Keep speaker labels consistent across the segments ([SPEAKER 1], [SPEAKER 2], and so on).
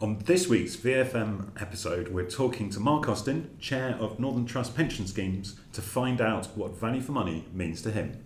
[SPEAKER 1] On this week's VFM episode, we're talking to Mark Austin, Chair of Northern Trust Pension Schemes, to find out what value for money means to him.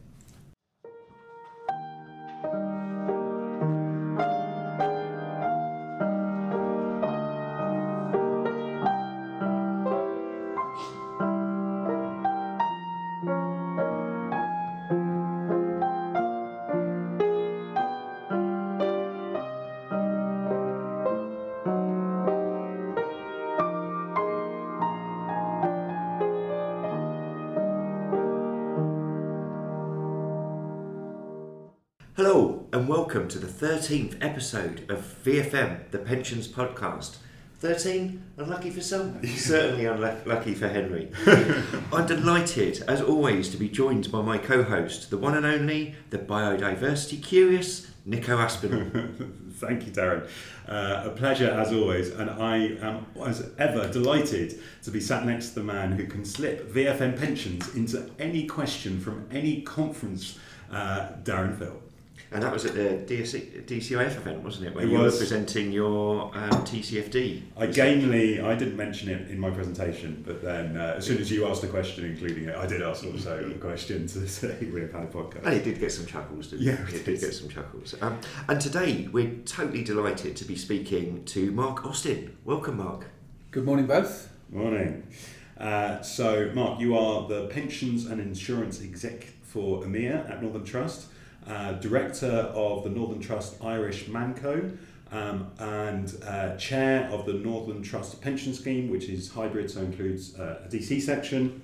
[SPEAKER 2] Welcome to the 13th episode of VFM, the Pensions Podcast. 13? Unlucky for some, certainly unlucky for Henry. I'm delighted, as always, to be joined by my co host, the one and only, the biodiversity curious, Nico Aspinall.
[SPEAKER 1] Thank you, Darren. Uh, a pleasure as always, and I am, as ever, delighted to be sat next to the man who can slip VFM pensions into any question from any conference, uh, Darren Philp.
[SPEAKER 2] And that was at the DSC, DCIF event, wasn't it? Where
[SPEAKER 1] It
[SPEAKER 2] you
[SPEAKER 1] was.
[SPEAKER 2] were presenting your um, TCFD.
[SPEAKER 1] I gamely, I didn't mention it in my presentation, but then uh, as soon as you asked the question, including it, I did ask also a question to say we've had a podcast.
[SPEAKER 2] And he did get some chuckles, didn't
[SPEAKER 1] Yeah,
[SPEAKER 2] he?
[SPEAKER 1] we
[SPEAKER 2] He
[SPEAKER 1] did.
[SPEAKER 2] did get some chuckles. Um, and today we're totally delighted to be speaking to Mark Austin. Welcome, Mark.
[SPEAKER 3] Good morning, both.
[SPEAKER 1] Morning. Uh, so, Mark, you are the pensions and insurance exec for EMEA at Northern Trust, uh, director of the Northern Trust Irish Manco, um, and uh, chair of the Northern Trust Pension Scheme, which is hybrid, so includes uh, a DC section.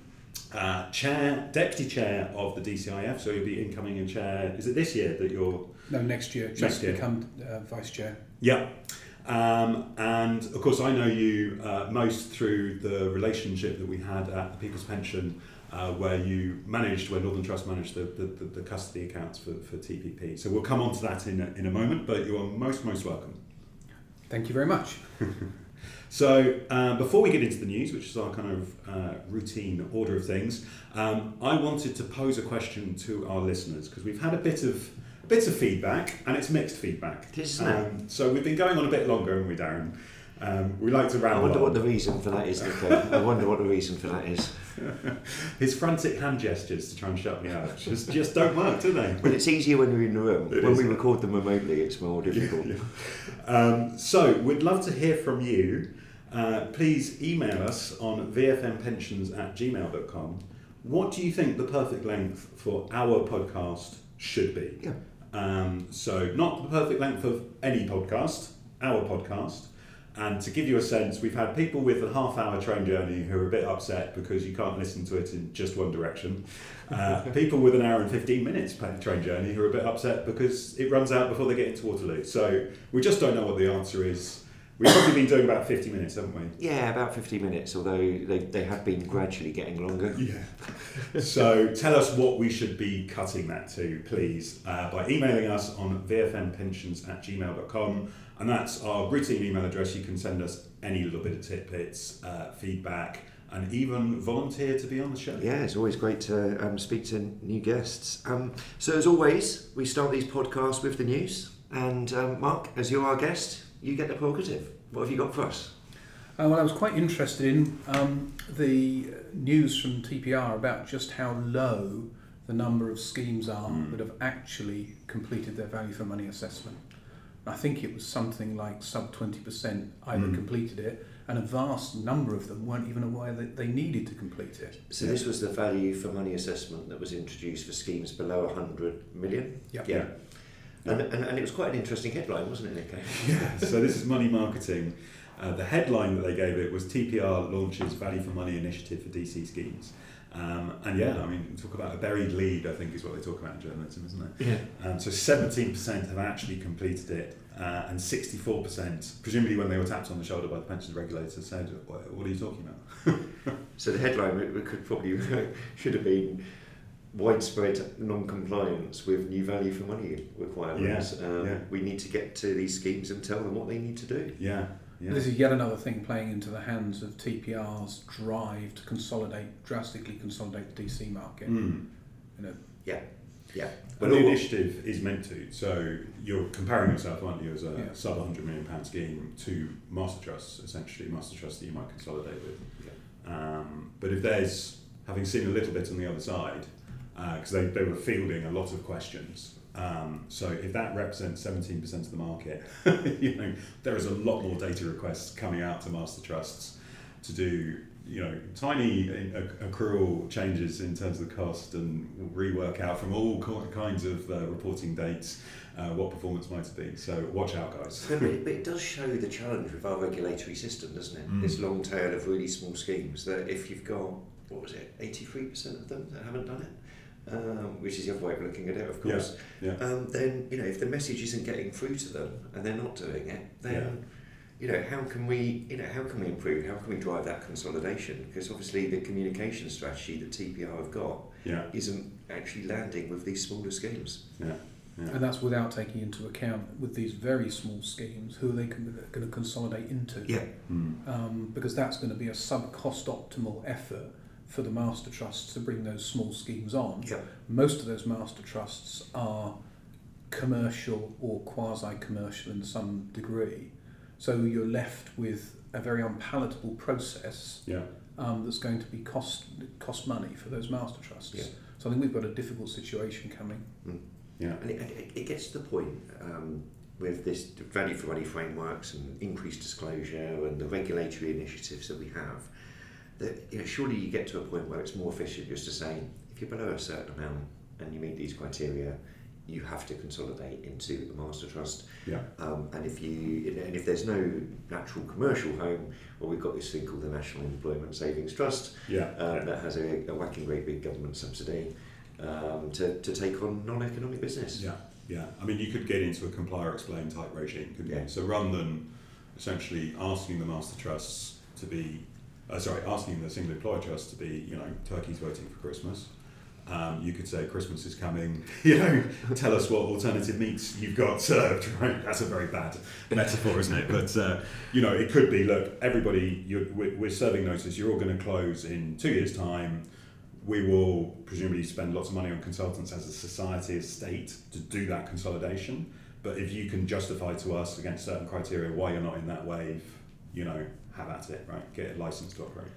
[SPEAKER 1] Uh, chair, deputy chair of the DCIF, so you'll be incoming in chair. Is it this year that you're
[SPEAKER 3] No, next year, just
[SPEAKER 1] Next year.
[SPEAKER 3] become uh, vice chair.
[SPEAKER 1] Yeah. Um, and of course, I know you uh, most through the relationship that we had at the People's Pension, uh, where you managed, where Northern Trust managed the, the, the, the custody accounts for, for TPP. So we'll come on to that in a, in a moment, but you are most, most welcome.
[SPEAKER 3] Thank you very much.
[SPEAKER 1] So, uh, before we get into the news, which is our kind of uh, routine order of things, um, I wanted to pose a question to our listeners because we've had a bit of a bit of feedback, and it's mixed feedback.
[SPEAKER 2] It is, isn't it?
[SPEAKER 1] Um, so we've been going on a bit longer, haven't we, Darren? Um, we like to
[SPEAKER 2] I wonder
[SPEAKER 1] on.
[SPEAKER 2] what the reason for that is, Nico. I wonder what the reason for that is.
[SPEAKER 1] His frantic hand gestures to try and shut me out just just don't work, do they?
[SPEAKER 2] But it's easier when we're in the room.
[SPEAKER 1] It
[SPEAKER 2] when
[SPEAKER 1] is.
[SPEAKER 2] we record them remotely, it's more difficult.
[SPEAKER 1] Yeah. Um, so, we'd love to hear from you. Uh, please email us on vfmpensions at gmail.com. What do you think the perfect length for our podcast should be?
[SPEAKER 2] Yeah.
[SPEAKER 1] Um, so, not the perfect length of any podcast, our podcast. And to give you a sense, we've had people with a half hour train journey who are a bit upset because you can't listen to it in just one direction. Uh, people with an hour and 15 minutes train journey who are a bit upset because it runs out before they get into Waterloo. So we just don't know what the answer is. We've probably been doing about 50 minutes, haven't we?
[SPEAKER 2] Yeah, about 50 minutes, although they, they have been gradually getting longer.
[SPEAKER 1] Yeah. so tell us what we should be cutting that to, please, uh, by emailing us on vfmpensions at gmail.com. And that's our routine email address. You can send us any little bit of tidbits, uh, feedback, and even volunteer to be on the show.
[SPEAKER 2] Yeah, it's always great to um, speak to new guests. Um, so, as always, we start these podcasts with the news. And um, Mark, as you're our guest, you get the prerogative. What have you got for us?
[SPEAKER 3] Uh, well, I was quite interested in um, the news from TPR about just how low the number of schemes are
[SPEAKER 1] Mm.
[SPEAKER 3] that have actually completed their value for money assessment. I think it was something like sub 20% either
[SPEAKER 1] Mm.
[SPEAKER 3] completed it, and a vast number of them weren't even aware that they needed to complete it.
[SPEAKER 2] So, this was the value for money assessment that was introduced for schemes below 100 million.
[SPEAKER 3] Yep.
[SPEAKER 2] Yeah. And, and, and it was quite an interesting headline, wasn't it, Nico?
[SPEAKER 1] Yeah, so this is money marketing. Uh, the headline that they gave it was TPR launches value for money initiative for DC schemes. Um, and yeah, I mean, talk about a buried lead, I think is what they talk about in journalism, isn't it?
[SPEAKER 2] Yeah.
[SPEAKER 1] Um, so 17% have actually completed it, uh, and 64%, presumably when they were tapped on the shoulder by the pensions regulator, said, "What what are you talking about?"
[SPEAKER 2] So, the headline we- we could probably should have been widespread non-compliance with new value for money requirements.
[SPEAKER 1] Yeah,
[SPEAKER 2] um,
[SPEAKER 1] yeah.
[SPEAKER 2] We need to get to these schemes and tell them what they need to do.
[SPEAKER 1] Yeah, yeah.
[SPEAKER 3] This is yet another thing playing into the hands of TPR's drive to consolidate, drastically consolidate the DC market.
[SPEAKER 1] Mm.
[SPEAKER 3] You know,
[SPEAKER 2] Yeah. Yeah.
[SPEAKER 1] But the initiative is meant to. So you're comparing yourself, aren't you, as a
[SPEAKER 3] Yeah.
[SPEAKER 1] sub 100 million pound scheme to master trusts, essentially, master trusts that you might consolidate with. Um, but if there's, having seen a little bit on the other side, because they, they were fielding a lot of questions. Um, so if that represents 17% of the market, you know, there is a lot more data requests coming out to master trusts to do, you know, tiny uh, accrual changes in terms of the cost and rework out from all kinds of uh, reporting dates uh, what performance might be. So watch out, guys.
[SPEAKER 2] But it, but it does show the challenge with our regulatory system, doesn't it?
[SPEAKER 1] Mm.
[SPEAKER 2] This long tail of really small schemes that if you've got, what was it, 83% of them that haven't done it, um, which is the other way of looking at it, of course,
[SPEAKER 1] yeah.
[SPEAKER 2] Um, then, you know, if the message isn't getting through to them and they're not doing it, then, you know, how can we, you know, how can we improve? How can we drive that consolidation? Because obviously the communication strategy that TPR have got
[SPEAKER 1] Yeah,
[SPEAKER 2] isn't actually landing with these smaller schemes.
[SPEAKER 1] yeah, yeah.
[SPEAKER 3] And that's without taking into account with these very small schemes who are they going to consolidate into.
[SPEAKER 2] Yeah.
[SPEAKER 1] Mm.
[SPEAKER 3] Um, because that's going to be a sub cost optimal effort for the master trusts to bring those small schemes on.
[SPEAKER 2] Yeah.
[SPEAKER 3] Most of those master trusts are commercial or quasi commercial in some degree. So you're left with a very unpalatable process
[SPEAKER 1] Yeah.
[SPEAKER 3] um, that's going to be cost cost money for those master trusts.
[SPEAKER 2] Yeah.
[SPEAKER 3] So I think we've got a difficult situation coming.
[SPEAKER 1] Yeah.
[SPEAKER 2] And it, it, it gets to the point um, with this value for money frameworks and increased disclosure and the regulatory initiatives that we have that you know, surely you get to a point where it's more efficient just to say if you're below a certain amount and you meet these criteria, you have to consolidate into a master trust.
[SPEAKER 1] Yeah.
[SPEAKER 2] Um, and if you and if there's no natural commercial home, well, we've got this thing called the National Employment Savings Trust
[SPEAKER 1] Yeah.
[SPEAKER 2] um, that has a, a whacking great big government subsidy um, to, to take on non-economic business.
[SPEAKER 1] Yeah, yeah. I mean, you could get into a comply or explain type regime, couldn't
[SPEAKER 2] Yeah.
[SPEAKER 1] you? So rather than essentially asking the master trusts to be, uh, sorry, asking the single employer trust to be, you know, turkeys voting for Christmas, um, you could say Christmas is coming. You know, tell us what alternative meats you've got served. Right? That's a very bad metaphor, isn't it? But uh, you know, it could be. Look, everybody, we're, we're serving notice. You're all going to close in two years' time we will presumably spend lots of money on consultants as a society, as a state, to do that consolidation. But if you can justify to us against certain criteria why you're not in that wave, you know, have at it, right? Get a license to operate.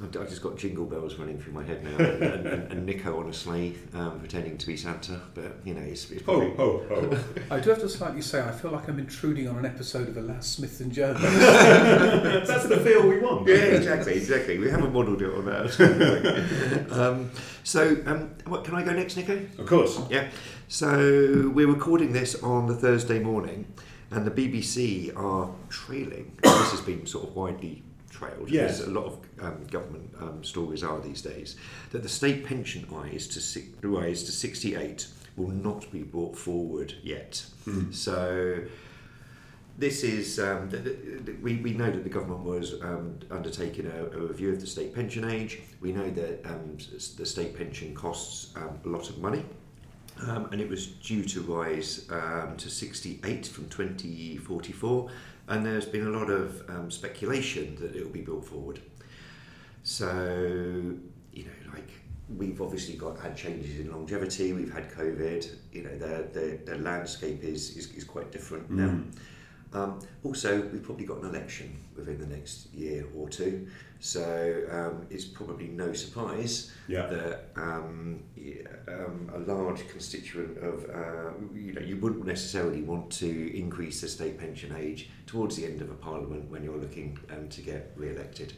[SPEAKER 2] I've I've just got jingle bells running through my head now, and, and, and, and Nico on a sleigh um, pretending to be Santa. But you know, it's, it's
[SPEAKER 1] Ho,
[SPEAKER 2] probably
[SPEAKER 1] ho, ho.
[SPEAKER 3] I do have to slightly say I feel like I'm intruding on an episode of Alas Smith and Jones.
[SPEAKER 1] That's the feel we want.
[SPEAKER 2] yeah, exactly, exactly. We haven't modelled it on that. um, so, um, what can I go next, Nico?
[SPEAKER 1] Of course.
[SPEAKER 2] Yeah. So we're recording this on the Thursday morning, and the BBC are trailing. this has been sort of widely trailed.
[SPEAKER 1] Yes.
[SPEAKER 2] As a lot of um, government um, stories are these days. That the state pension rise to si- rise to 68 will not be brought forward yet.
[SPEAKER 1] Hmm.
[SPEAKER 2] So. This is um, th- th- th- we, we know that the government was um, undertaking a, a review of the state pension age. We know that um, s- the state pension costs um, a lot of money. Um, and it was due to rise um, to 68 from 2044, and there's been a lot of um, speculation that it will be brought forward. So, you know, like we've obviously got had changes in longevity, we've had COVID, you know, the, the, the landscape is, is, is quite different now.
[SPEAKER 1] Mm.
[SPEAKER 2] Um, also, we've probably got an election within the next year or two, so um, it's probably no surprise
[SPEAKER 1] Yeah.
[SPEAKER 2] that um, yeah, um, a large constituent of uh, you know you wouldn't necessarily want to increase the state pension age towards the end of a parliament when you're looking um, to get re-elected.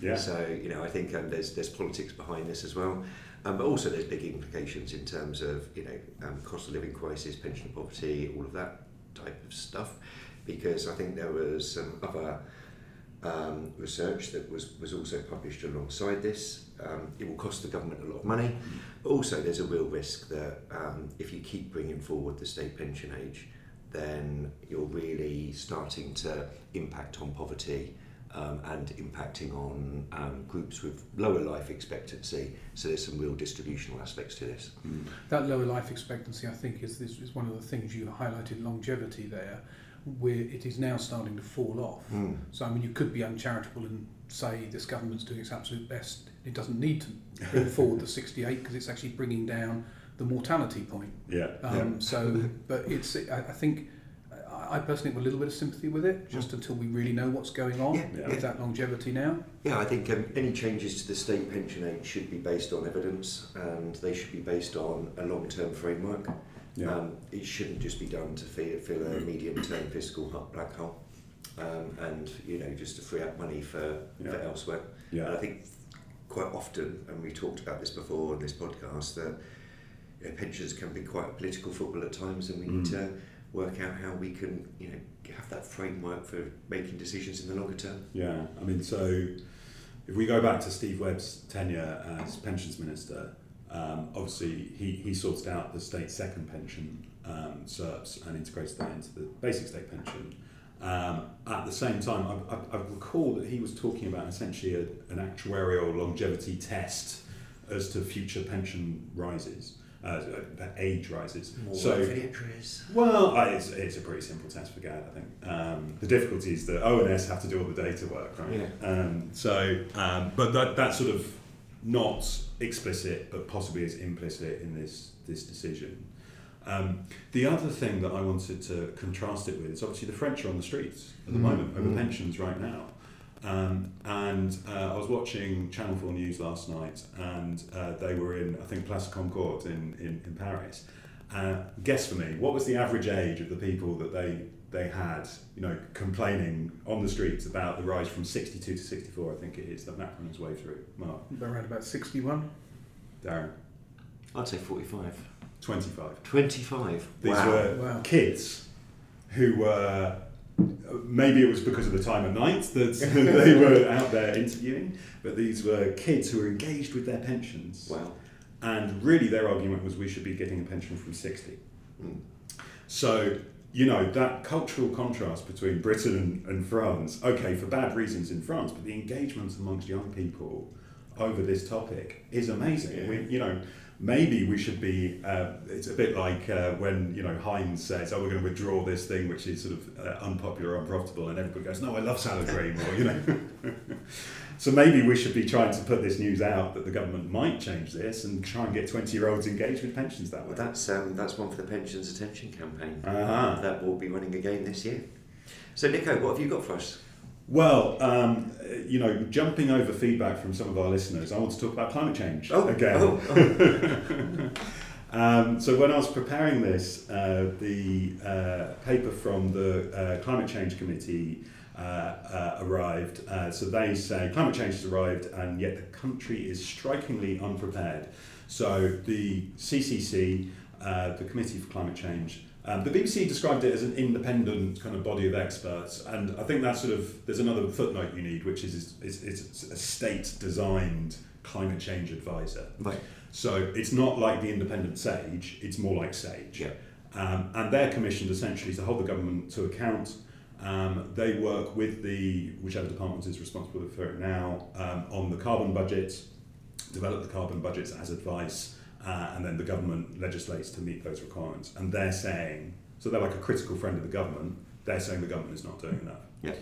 [SPEAKER 1] Yeah.
[SPEAKER 2] So you know I think um, there's there's politics behind this as well, um, but also there's big implications in terms of you know cost of living crisis, pension poverty, all of that type of stuff, because I think there was some other um, research that was, was also published alongside this. Um, it will cost the government a lot of money. But also, there's a real risk that um, if you keep bringing forward the state pension age, then you're really starting to impact on poverty um, and impacting on um, groups with lower life expectancy. So there's some real distributional aspects to this.
[SPEAKER 1] Mm.
[SPEAKER 3] That lower life expectancy, I think, is is one of the things you highlighted longevity there, where it is now starting to fall off.
[SPEAKER 2] Mm.
[SPEAKER 3] So I mean, you could be uncharitable and say this government's doing its absolute best. It doesn't need to bring forward the 68 because it's actually bringing down the mortality point.
[SPEAKER 1] Yeah.
[SPEAKER 3] Um, So, but it's I, I think I personally have a little bit of sympathy with it, just until we really know what's going on
[SPEAKER 2] Yeah,
[SPEAKER 1] yeah.
[SPEAKER 3] with that longevity now.
[SPEAKER 2] Yeah, I think um, any changes to the state pension age should be based on evidence and they should be based on a long-term framework.
[SPEAKER 1] Yeah.
[SPEAKER 2] Um, it shouldn't just be done to fill, fill a medium-term fiscal black hole um, and, you know, just to free up money for,
[SPEAKER 1] Yeah.
[SPEAKER 2] for elsewhere.
[SPEAKER 1] yeah.
[SPEAKER 2] And I think quite often, and we talked about this before in this podcast, that you know, pensions can be quite a political football at times, and we need
[SPEAKER 1] Mm.
[SPEAKER 2] to work out how we can, you know, have that framework for making decisions in the longer term.
[SPEAKER 1] Yeah, I mean, so if we go back to Steve Webb's tenure as pensions minister, um, obviously he, he sorted out the state second pension um, SERPs and integrated that into the basic state pension. Um, at the same time, I, I, I recall that he was talking about essentially a, an actuarial longevity test as to future pension rises, uh, age rises.
[SPEAKER 2] More
[SPEAKER 1] so,
[SPEAKER 2] work for the actuaries.
[SPEAKER 1] well, I, it's, it's a pretty simple test for GAD, I think. Um, the difficulty is that ONS have to do all the data work, right?
[SPEAKER 2] Yeah.
[SPEAKER 1] Um, so, um, but that, that's sort of not explicit, but possibly is implicit in this, this decision. Um, the other thing that I wanted to contrast it with is obviously the French are on the streets at the
[SPEAKER 2] Mm.
[SPEAKER 1] moment over
[SPEAKER 2] Mm.
[SPEAKER 1] pensions right now. Um, and uh, I was watching Channel 4 News last night, and uh, they were in, I think, Place Concorde in, in, in Paris. Uh, guess for me, what was the average age of the people that they they had, you know, complaining on the streets about the rise from 62 to 64, I think it is, that Macron is way through. Mark, They're
[SPEAKER 3] Around about 61.
[SPEAKER 1] Darren,
[SPEAKER 2] I'd say 45.
[SPEAKER 1] 25.
[SPEAKER 2] 25.
[SPEAKER 1] These
[SPEAKER 2] wow.
[SPEAKER 1] were
[SPEAKER 3] Wow.
[SPEAKER 1] kids who were, maybe it was because of the time of night that they were out there interviewing, but these were kids who were engaged with their pensions.
[SPEAKER 2] Wow.
[SPEAKER 1] And really, their argument was we should be getting a pension from 60.
[SPEAKER 2] Mm.
[SPEAKER 1] So, you know, that cultural contrast between Britain and, and France, okay, for bad reasons in France, but the engagement amongst young people over this topic is amazing.
[SPEAKER 2] Yeah.
[SPEAKER 1] We, you know, maybe we should be, uh, it's a bit like uh, when, you know, Heinz says, oh, we're going to withdraw this thing which is sort of uh, unpopular, unprofitable, and everybody goes, no, I love salad cream, or, you know. so maybe we should be trying to put this news out that the government might change this and try and get 20 year olds engaged with pensions that way.
[SPEAKER 2] Well, that's, um, that's one for the Pensions Attention Campaign.
[SPEAKER 1] Uh-huh.
[SPEAKER 2] That will be running again this year. So, Nico, what have you got for us?
[SPEAKER 1] Well, um, you know, jumping over feedback from some of our listeners, I want to talk about climate change
[SPEAKER 2] Oh,
[SPEAKER 1] again.
[SPEAKER 2] oh, oh.
[SPEAKER 1] um, so when I was preparing this, uh, the uh, paper from the uh, Climate Change Committee uh, uh, arrived. Uh, so they say climate change has arrived, and yet the country is strikingly unprepared. So the CCC, uh, the Committee for Climate Change, um, the BBC described it as an independent kind of body of experts, and I think that's sort of there's another footnote you need, which is it's, it's a state-designed climate change advisor.
[SPEAKER 2] Right.
[SPEAKER 1] So it's not like the independent SAGE, it's more like SAGE.
[SPEAKER 2] Yeah.
[SPEAKER 1] Um, and they're commissioned essentially to hold the government to account. Um, they work with the whichever department is responsible for it now um, on the carbon budget, develop the carbon budgets as advice, uh, and then the government legislates to meet those requirements. And they're saying, so they're like a critical friend of the government. They're saying the government is not doing enough.
[SPEAKER 2] Yeah.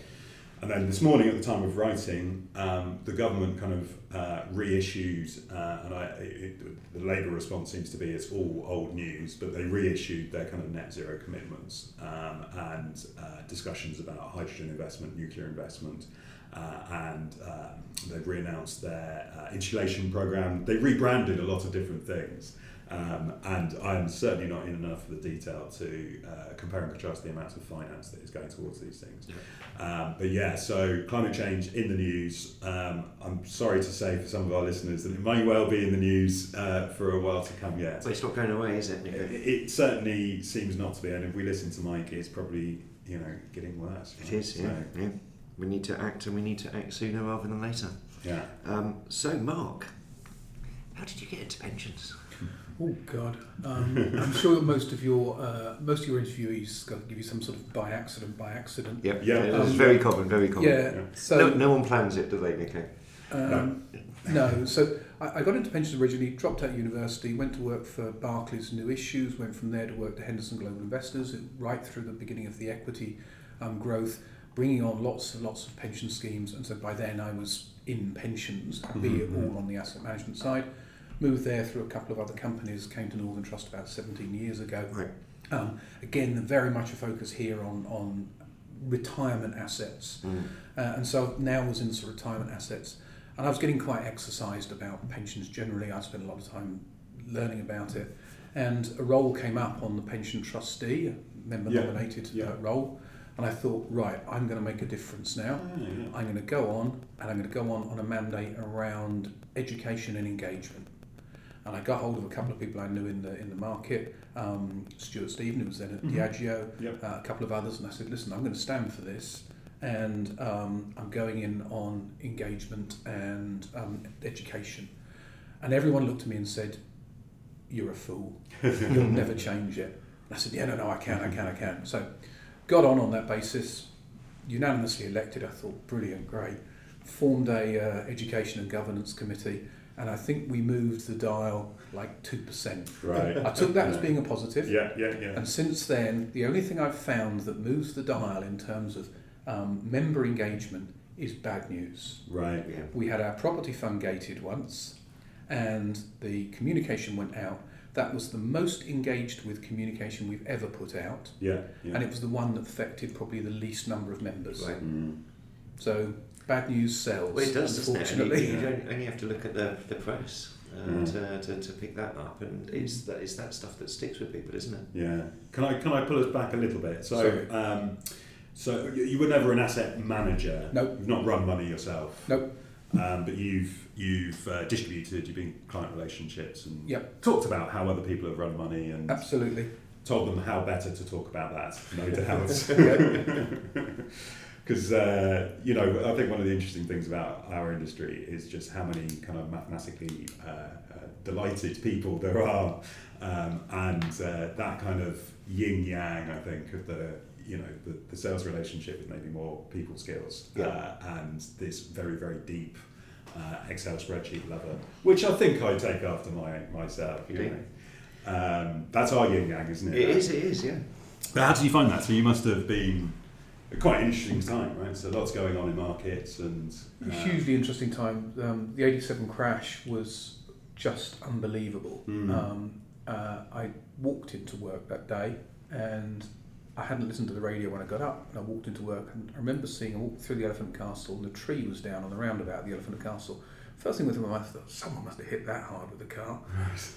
[SPEAKER 1] And then this morning, at the time of writing, um, the government kind of uh, reissued, uh, and I, it, the Labour response seems to be it's all old news, but they reissued their kind of net zero commitments um, and uh, discussions about hydrogen investment, nuclear investment, uh, and um, they've reannounced their uh, insulation program. They rebranded a lot of different things. Um, and I'm certainly not in enough of the detail to uh, compare and contrast the amount of finance that is going towards these things. Um, but yeah, so climate change in the news. Um, I'm sorry to say for some of our listeners that it may well be in the news uh, for a while to come yet.
[SPEAKER 2] Well, it's not going away, is it,
[SPEAKER 1] It, it certainly seems not to be, and if we listen to Mike, it's probably you know getting worse.
[SPEAKER 2] It
[SPEAKER 1] right?
[SPEAKER 2] is, yeah.
[SPEAKER 1] So,
[SPEAKER 2] yeah. We need to act, and we need to act sooner rather than later.
[SPEAKER 1] yeah.
[SPEAKER 2] Um, so, Mark, how did you get into pensions?
[SPEAKER 3] Oh God! Um, I'm sure that most of your uh, most of your interviewees going to give you some sort of by accident, by accident.
[SPEAKER 2] Yep.
[SPEAKER 1] Yeah.
[SPEAKER 2] It's
[SPEAKER 3] Um,
[SPEAKER 2] very common, very common.
[SPEAKER 3] Yeah.
[SPEAKER 1] Yeah.
[SPEAKER 3] So
[SPEAKER 2] no, no one plans it, do they, Nico?
[SPEAKER 3] Um, no. So I, I got into pensions originally, dropped out of university, went to work for Barclays New Issues, went from there to work to Henderson Global Investors, right through the beginning of the equity um, growth, bringing on lots and lots of pension schemes. And so by then I was in pensions, be it all on the asset management side. Moved there through a couple of other companies, came to Northern Trust about 17 years ago.
[SPEAKER 2] Right.
[SPEAKER 3] Um, again, very much a focus here on, on retirement assets.
[SPEAKER 2] Mm.
[SPEAKER 3] Uh, and so now I was into retirement assets. And I was getting quite exercised about pensions generally. I spent a lot of time learning about it. And a role came up on the pension trustee, a member
[SPEAKER 1] Yeah,
[SPEAKER 3] nominated
[SPEAKER 1] yeah.
[SPEAKER 3] uh, role. And I thought, right, I'm going to make a difference now. I'm going to go on and I'm going to go on on a mandate around education and engagement. And I got hold of a couple of people I knew in the in the market, um, Stuart Stephen, who was then at
[SPEAKER 1] Mhm.
[SPEAKER 3] Diageo,
[SPEAKER 1] Yep.
[SPEAKER 3] uh, a couple of others, and I said, listen, I'm going to stand for this, and um, I'm going in on engagement and um, education. And everyone looked at me and said, you're a fool. You'll never change it. And I said, yeah, no, no, I can, I can, I can. So got on on that basis, unanimously elected. I thought, brilliant, great. Formed a uh, education and governance committee, and I think we moved the dial like 2%.
[SPEAKER 1] Right.
[SPEAKER 3] I took that as being a positive.
[SPEAKER 1] Yeah, yeah, yeah.
[SPEAKER 3] And since then, the only thing I've found that moves the dial in terms of um, member engagement is bad news.
[SPEAKER 1] Right.
[SPEAKER 2] Yeah.
[SPEAKER 3] We had our property fund gated once, and the communication went out. That was the most engaged with communication we've ever put out,
[SPEAKER 1] Yeah, yeah.
[SPEAKER 3] and it was the one that affected probably the least number of members.
[SPEAKER 2] Right.
[SPEAKER 1] Mm.
[SPEAKER 3] So bad news sells.
[SPEAKER 2] Well, it does, doesn't it? You, you only have to look at the, the press and
[SPEAKER 1] Mm.
[SPEAKER 2] uh, to, to pick that up, and it's that it's that stuff that sticks with people, isn't it?
[SPEAKER 1] Yeah. Can I can I pull us back a little bit? So,
[SPEAKER 3] Sorry.
[SPEAKER 1] um, so you you were never an asset manager.
[SPEAKER 3] Nope.
[SPEAKER 1] You've not run money yourself.
[SPEAKER 3] Nope.
[SPEAKER 1] Um, but you've you've uh, distributed. You've been client relationships and
[SPEAKER 3] Yep.
[SPEAKER 1] talked about how other people have run money and
[SPEAKER 3] Absolutely.
[SPEAKER 1] told them how better to talk about that. No doubt.
[SPEAKER 3] Yeah.
[SPEAKER 1] Because uh, you know, I think one of the interesting things about our industry is just how many kind of mathematically uh, uh, delighted people there are, um, and uh, that kind of yin yang. I think of the you know the, the sales relationship with maybe more people skills
[SPEAKER 2] Yeah.
[SPEAKER 1] uh, and this very very deep uh, Excel spreadsheet lover, which I think I take after my myself. You
[SPEAKER 2] Yeah.
[SPEAKER 1] know. Um, that's our yin yang, isn't it?
[SPEAKER 2] It is. It is. Yeah.
[SPEAKER 1] But how did you find that? So you must have been quite interesting time, right? So lots going on in markets and uh,
[SPEAKER 3] hugely interesting time. Um, the 87 crash was just unbelievable.
[SPEAKER 1] Mm.
[SPEAKER 3] Um, uh, I walked into work that day and I hadn't listened to the radio when I got up and I walked into work and I remember seeing, I walked through the Elephant Castle and the tree was down on the roundabout, the Elephant Castle. First thing through my mind, I thought, someone must have hit that hard with the car.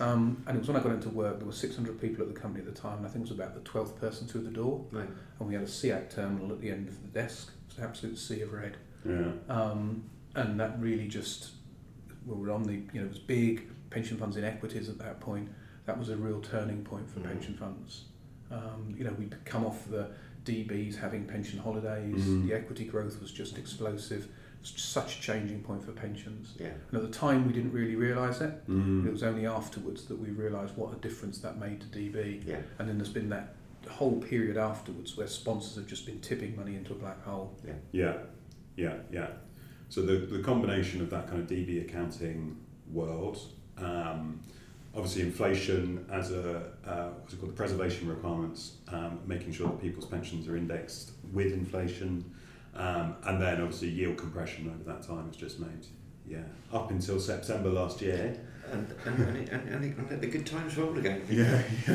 [SPEAKER 3] Um, and it was when I got into work, there were 600 people at the company at the time, and I think it was about the 12th person through the door.
[SPEAKER 2] Right.
[SPEAKER 3] And we had a SEAQ terminal at the end of the desk. It was an absolute sea of red.
[SPEAKER 1] yeah,
[SPEAKER 3] Um, and that really just, we were on the, you know, it was big, pension funds in equities at that point. That was a real turning point for
[SPEAKER 2] Mhm.
[SPEAKER 3] pension funds. Um, you know, we'd come off the DBs having pension holidays,
[SPEAKER 1] Mhm.
[SPEAKER 3] the equity growth was just explosive. It was such a changing point for pensions.
[SPEAKER 2] Yeah.
[SPEAKER 3] And at the time, we didn't really realise it.
[SPEAKER 1] Mm.
[SPEAKER 3] It was only afterwards that we realised what a difference that made to DB.
[SPEAKER 2] Yeah.
[SPEAKER 3] And then there's been that whole period afterwards where sponsors have just been tipping money into a black hole.
[SPEAKER 1] yeah, yeah, yeah. So the the combination of that kind of DB accounting world, um, obviously inflation as a uh, what's it called the preservation requirements, um, making sure that people's pensions are indexed with inflation, um, and then obviously yield compression over that time has just made. Yeah, up until September last year,
[SPEAKER 2] And and and, and, and, it, and let the good times roll again.
[SPEAKER 1] Yeah.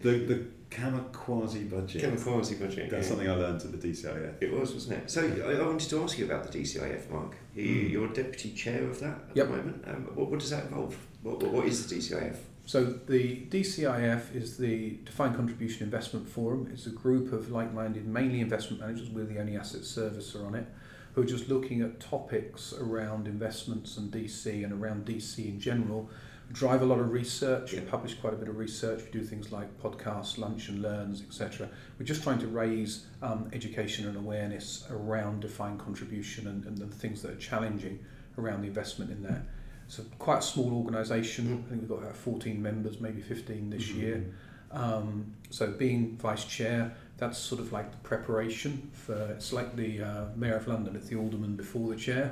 [SPEAKER 1] the the kamikaze budget.
[SPEAKER 2] Kamikaze budget.
[SPEAKER 1] That's
[SPEAKER 2] yeah.
[SPEAKER 1] something I learned at the DCIF.
[SPEAKER 2] It was, wasn't it? So I, I wanted to ask you about the DCIF, Mark. You,
[SPEAKER 1] Mm.
[SPEAKER 2] You're deputy chair of that at
[SPEAKER 3] Yep.
[SPEAKER 2] the moment. Um, what, what does that involve? What, what, what is the DCIF?
[SPEAKER 3] So the DCIF is the Defined Contribution Investment Forum. It's a group of like-minded, mainly investment managers. We're the only asset servicer on it, who are just looking at topics around investments and DC and around DC in general. We drive a lot of research. We publish quite a bit of research. We do things like podcasts, lunch and learns, etc. We're just trying to raise um, education and awareness around defined contribution and, and the things that are challenging around the investment in that. It's a quite small organisation. I think we've got about 14 members, maybe 15 this
[SPEAKER 1] Mhm.
[SPEAKER 3] year. Um, so being vice chair, that's sort of like the preparation for. It's like the uh, mayor of London. It's the alderman before the chair.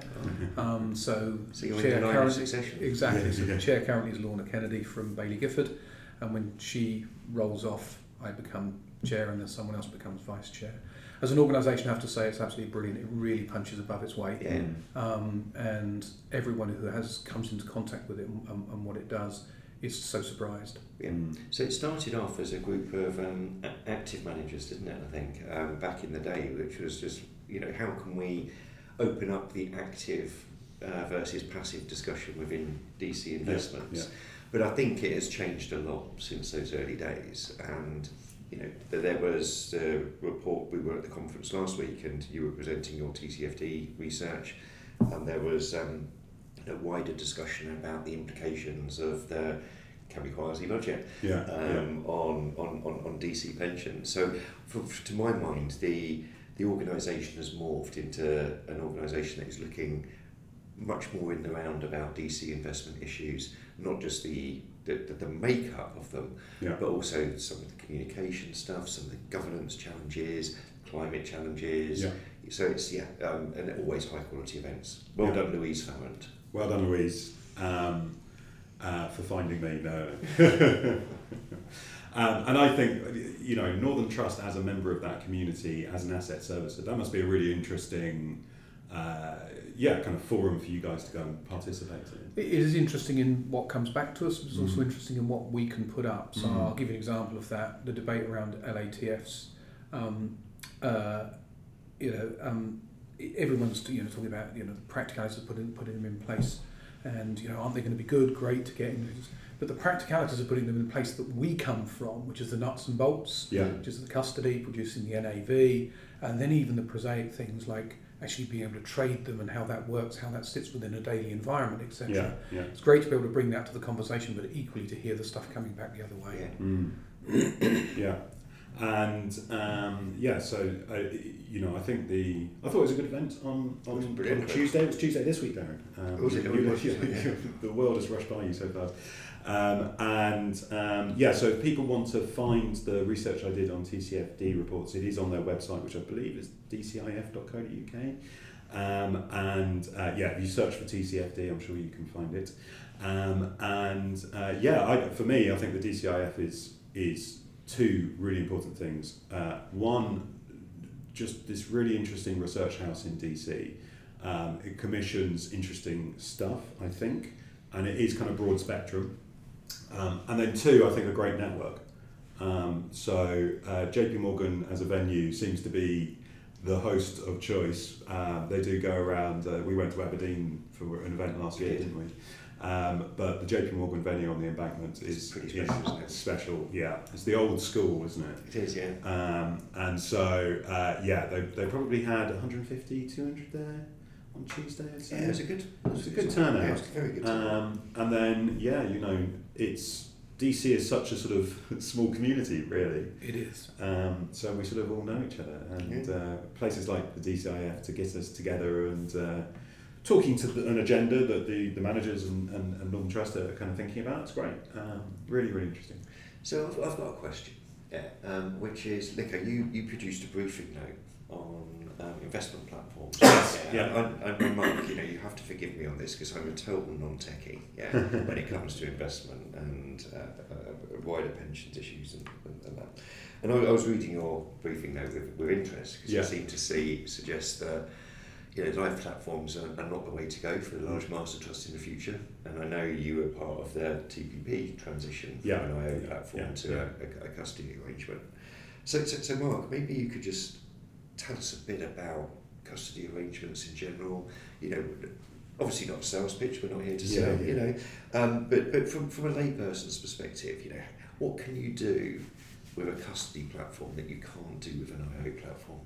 [SPEAKER 3] Um, so,
[SPEAKER 2] So you're
[SPEAKER 3] chair
[SPEAKER 2] in the line of
[SPEAKER 3] currently-
[SPEAKER 2] succession.
[SPEAKER 3] exactly.
[SPEAKER 1] Yeah,
[SPEAKER 3] so
[SPEAKER 1] yeah.
[SPEAKER 3] the chair currently is Lorna Kennedy from Baillie Gifford, and when she rolls off, I become chair, and then someone else becomes vice chair. As an organisation, I have to say it's absolutely brilliant. It really punches above its weight.
[SPEAKER 2] Yeah.
[SPEAKER 3] Um, and everyone who has comes into contact with it and, and, and what it does is so surprised.
[SPEAKER 2] Yeah.
[SPEAKER 1] Mm.
[SPEAKER 2] So it started off as a group of um, active managers, didn't it? I think um, back in the day, which was just you know how can we open up the active uh, versus passive discussion within DC investments.
[SPEAKER 1] yeah.
[SPEAKER 2] But I think it has changed a lot since those early days, and you know th- there was a report. We were at the conference last week, and you were presenting your TCFD research, and there was um, a wider discussion about the implications of the be quasi budget
[SPEAKER 1] Yeah.
[SPEAKER 2] um, on, on, on, on DC pensions. So, for, for- to my mind, the the organisation has morphed into an organisation that is looking much more in the round about DC investment issues, not just the the, the, the makeup of them,
[SPEAKER 1] yeah.
[SPEAKER 2] but also some of the communication stuff, some of the governance challenges, climate challenges.
[SPEAKER 1] Yeah.
[SPEAKER 2] So it's yeah, um, and always high quality events. Well
[SPEAKER 1] Yeah.
[SPEAKER 2] done, Louise Farrand.
[SPEAKER 1] Well done, Louise, um, uh, for finding me. No. um, and I think, you know, Northern Trust as a member of that community, as an asset servicer, that must be a really interesting, uh, yeah, kind of forum for you guys to go and participate in.
[SPEAKER 3] It is interesting in what comes back to us, but it's also
[SPEAKER 1] Mm.
[SPEAKER 3] interesting in what we can put up. So
[SPEAKER 1] Mm.
[SPEAKER 3] I'll give you an example of that. The debate around LATFs. Um, uh, you know, um, everyone's you know talking about you know the practicalities of putting putting them in place, and you know aren't they going to be good, great to get in? But the practicalities of putting them in the place that we come from, which is the nuts and bolts,
[SPEAKER 1] Yeah.
[SPEAKER 3] which is the custody, producing the NAV, and then even the prosaic things like actually being able to trade them and how that works, how that sits within a daily environment, etc.
[SPEAKER 1] Yeah, yeah.
[SPEAKER 3] It's great to be able to bring that to the conversation, but equally to hear the stuff coming back the other way.
[SPEAKER 2] Yeah.
[SPEAKER 1] Mm. yeah. And um, yeah, so uh, you know, I think the I thought it was a good event on on,
[SPEAKER 2] brilliant.
[SPEAKER 1] on Tuesday. It was Tuesday this week, Darren. Um,
[SPEAKER 2] Was
[SPEAKER 1] you-
[SPEAKER 2] it
[SPEAKER 1] you-
[SPEAKER 2] was yeah.
[SPEAKER 1] the world has rushed by you so fast. Um, and um, yeah, so if people want to find the research I did on TCFD reports, it is on their website, which I believe is dcif.co.uk. Um, and uh, yeah, if you search for TCFD, I'm sure you can find it. Um, and uh, yeah, I, for me, I think the DCIF is is two really important things. Uh, one, just this really interesting research house in DC. Um, it commissions interesting stuff, I think, and it is kind of broad spectrum. Um, and then two, I think a great network. Um, so uh, JP Morgan as a venue seems to be the host of choice. Uh, they do go around. Uh, we went to Aberdeen for an event last year,
[SPEAKER 2] did.
[SPEAKER 1] didn't we? Um, but the JP Morgan venue on the embankment is
[SPEAKER 2] special, isn't it?
[SPEAKER 1] special, yeah. It's the old school, isn't it?
[SPEAKER 2] It is, yeah.
[SPEAKER 1] Um, and so, uh, yeah, they, they probably had 150, 200 there on Tuesday, I'd say.
[SPEAKER 2] Yeah, it was a good.
[SPEAKER 1] It was a good turnout.
[SPEAKER 2] Yeah, it was a very good. turnout.
[SPEAKER 1] Um, and then, yeah, you know, it's DC is such a sort of small community, really.
[SPEAKER 3] It is.
[SPEAKER 1] Um, so we sort of all know each other, and
[SPEAKER 2] Yeah.
[SPEAKER 1] uh, places like the DCIF to get us together and uh, talking to the, an agenda that the, the managers and, and, and Northern Trust are kind of thinking about. It's great. Um, really, really interesting.
[SPEAKER 2] So I've, I've got a question, yeah, um, which is, Nico, you, you produced a briefing note on um, investment platforms.
[SPEAKER 1] Yes,
[SPEAKER 2] yeah.
[SPEAKER 1] yeah.
[SPEAKER 2] And, and, and Mark, you know, you have to forgive me on this because I'm a total non-techie, yeah, when it comes to investment and uh, uh, wider pensions issues and, and, and that. And I, I was reading your briefing note with, with interest because
[SPEAKER 1] Yeah.
[SPEAKER 2] you seem to see suggest that you know, life platforms are, are not the way to go for the large master trust in the future. And I know you were part of the TPP transition from
[SPEAKER 1] Yeah,
[SPEAKER 2] an IO platform
[SPEAKER 1] yeah,
[SPEAKER 2] to
[SPEAKER 1] yeah.
[SPEAKER 2] A, a, a custody arrangement. So, so, so, Mark, maybe you could just tell us a bit about custody arrangements in general. You know, obviously not a sales pitch. We're not here to
[SPEAKER 1] Yeah,
[SPEAKER 2] sell.
[SPEAKER 1] yeah.
[SPEAKER 2] You know, um, but but from from a layperson's perspective, you know, what can you do with a custody platform that you can't do with an IO platform?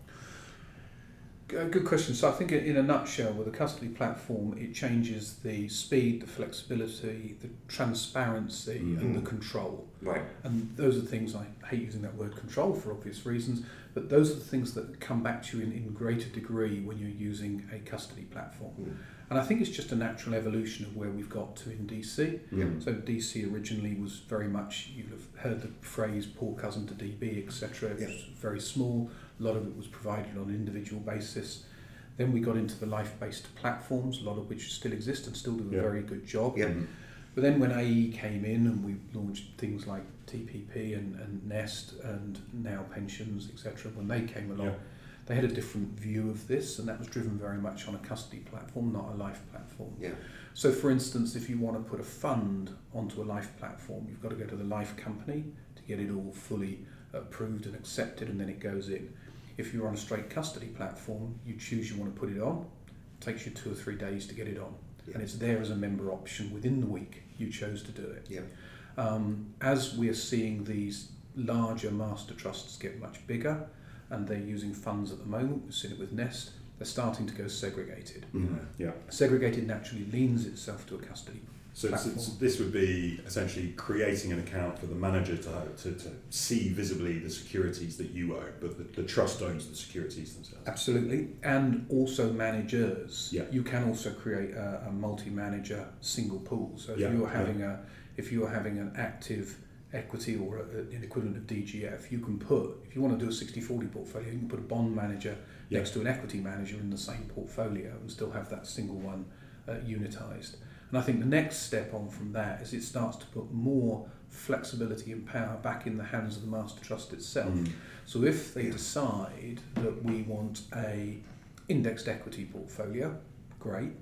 [SPEAKER 3] Good question. So I think in a nutshell, with a custody platform, it changes the speed, the flexibility, the transparency, and the
[SPEAKER 2] Mhm.
[SPEAKER 3] control.
[SPEAKER 2] Right.
[SPEAKER 3] And those are the things I hate using that word control for obvious reasons, but those are the things that come back to you in, in greater degree when you're using a custody platform.
[SPEAKER 2] Mm.
[SPEAKER 3] And I think it's just a natural evolution of where we've got to in DC.
[SPEAKER 2] Yeah.
[SPEAKER 3] So DC originally was very much, you've heard the phrase poor cousin to DB, etc. It
[SPEAKER 2] Yeah.
[SPEAKER 3] was very small. A lot of it was provided on an individual basis. Then we got into the life-based platforms, a lot of which still exist and still do a
[SPEAKER 1] Yeah.
[SPEAKER 3] very good job.
[SPEAKER 2] Yeah.
[SPEAKER 3] But then when AE came in and we launched things like TPP and, and Nest and now pensions, etc., when they came along,
[SPEAKER 1] Yeah.
[SPEAKER 3] they had a different view of this, and that was driven very much on a custody platform, not a life platform.
[SPEAKER 2] Yeah.
[SPEAKER 3] So, for instance, if you want to put a fund onto a life platform, you've got to go to the life company to get it all fully approved and accepted, and then it goes in. If you're on a straight custody platform, you choose you want to put it on. It takes you two or three days to get it on,
[SPEAKER 2] Yeah.
[SPEAKER 3] and it's there as a member option within the week you chose to do it.
[SPEAKER 2] Yeah.
[SPEAKER 3] Um, as we are seeing these larger master trusts get much bigger, and they're using funds at the moment, we've seen it with Nest, they're starting to go segregated.
[SPEAKER 1] Mhm. Yeah.
[SPEAKER 3] Segregated naturally leans itself to a custody.
[SPEAKER 1] So, so,
[SPEAKER 3] Platform.
[SPEAKER 1] so this would be essentially creating an account for the manager to, to, to see visibly the securities that you own, but the, the trust owns the securities themselves.
[SPEAKER 3] Absolutely, and also managers.
[SPEAKER 1] Yeah.
[SPEAKER 3] You can also create a, a multi-manager single pool. So if
[SPEAKER 1] Yeah,
[SPEAKER 3] you're
[SPEAKER 1] yeah.
[SPEAKER 3] having a, if you're having an active equity or a, an equivalent of DGF, you can put, if you want to do a 60-40 portfolio, you can put a bond manager
[SPEAKER 1] Yeah.
[SPEAKER 3] next to an equity manager in the same portfolio and still have that single one uh, unitized. And I think the next step on from that is it starts to put more flexibility and power back in the hands of the master trust itself.
[SPEAKER 1] Mm.
[SPEAKER 3] So if they decide that we want a indexed equity portfolio, great.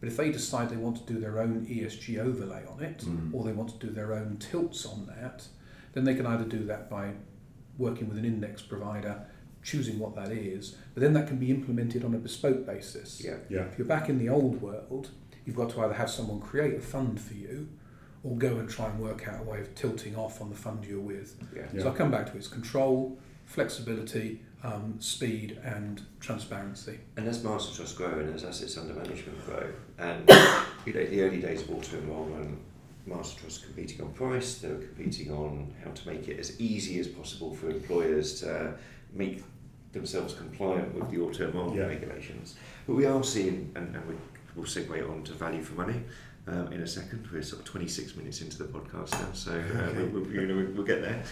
[SPEAKER 3] But if they decide they want to do their own ESG overlay on it,
[SPEAKER 1] Mm.
[SPEAKER 3] or they want to do their own tilts on that, then they can either do that by working with an index provider, choosing what that is, but then that can be implemented on a bespoke basis.
[SPEAKER 2] Yeah.
[SPEAKER 1] Yeah.
[SPEAKER 3] If you're back in the old world, you've got to either have someone create a fund for you, or go and try and work out a way of tilting off on the fund you're with.
[SPEAKER 2] Yeah.
[SPEAKER 1] Yeah.
[SPEAKER 3] So I come back to it. its control, flexibility, um, speed, and transparency.
[SPEAKER 2] And as Master Trust grow and as assets under management grow, and you know, the early days of auto enrolment, Master Trust competing on price, they were competing on how to make it as easy as possible for employers to make themselves compliant with the auto enrolment
[SPEAKER 1] Yeah.
[SPEAKER 2] regulations. But we are seeing, and, and we, we'll segue on to value for money. Um, in a second, we're sort of 26 minutes into the podcast now, so uh,
[SPEAKER 1] Okay.
[SPEAKER 2] we'll, we'll, you know, we'll get there.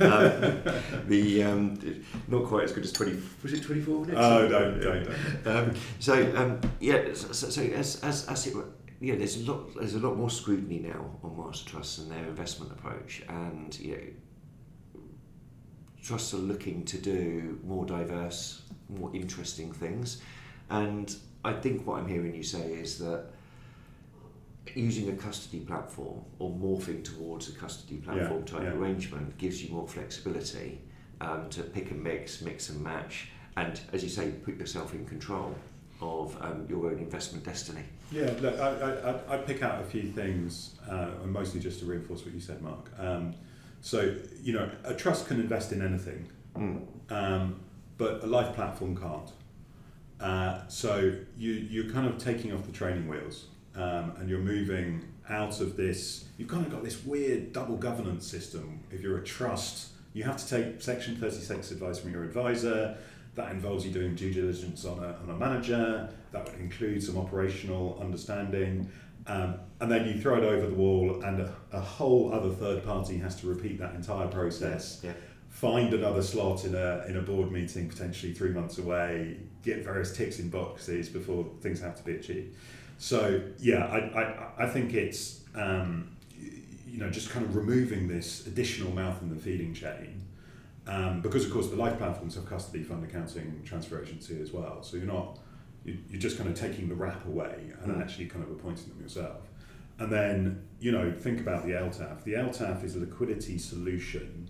[SPEAKER 2] Um, the um, not quite as good as 20. Was it 24 minutes?
[SPEAKER 1] Oh, don't, don't, don't.
[SPEAKER 2] Um, so um, yeah, so, so as, as, as it were- yeah, there's a lot there's a lot more scrutiny now on master trusts and their investment approach, and you know, trusts are looking to do more diverse, more interesting things, and I think what I'm hearing you say is that using a custody platform or morphing towards a custody platform type
[SPEAKER 1] yeah.
[SPEAKER 2] arrangement gives you more flexibility um, to pick and mix, mix and match, and as you say, put yourself in control of um, your own investment destiny.
[SPEAKER 1] Yeah, look, I, I, I'd- I'd pick out a few things, uh, and mostly just to reinforce what you said, Mark. Um, so, you know, a trust can invest in anything,
[SPEAKER 2] Mm.
[SPEAKER 1] um, but a life platform can't. Uh, so you, you're kind of taking off the training wheels um, and you're moving out of this. You've kind of got this weird double governance system. If you're a trust, you have to take Section 36 advice from your advisor. That involves you doing due diligence on a, on a manager. That would include some operational understanding. Um, and then you throw it over the wall, and a, a whole other third party has to repeat that entire process
[SPEAKER 2] Yeah.
[SPEAKER 1] Find another slot in a in a board meeting potentially three months away, get various ticks in boxes before things have to be achieved. So yeah, I I, I think it's um, you know just kind of removing this additional mouth in the feeding chain. Um, because of course the life platforms have custody, fund accounting, transfer agency as well. So you're not you- you're just kind of taking the wrap away and
[SPEAKER 2] Mm.
[SPEAKER 1] actually kind of appointing them yourself. And then you know think about the LTAF. The LTAF is a liquidity solution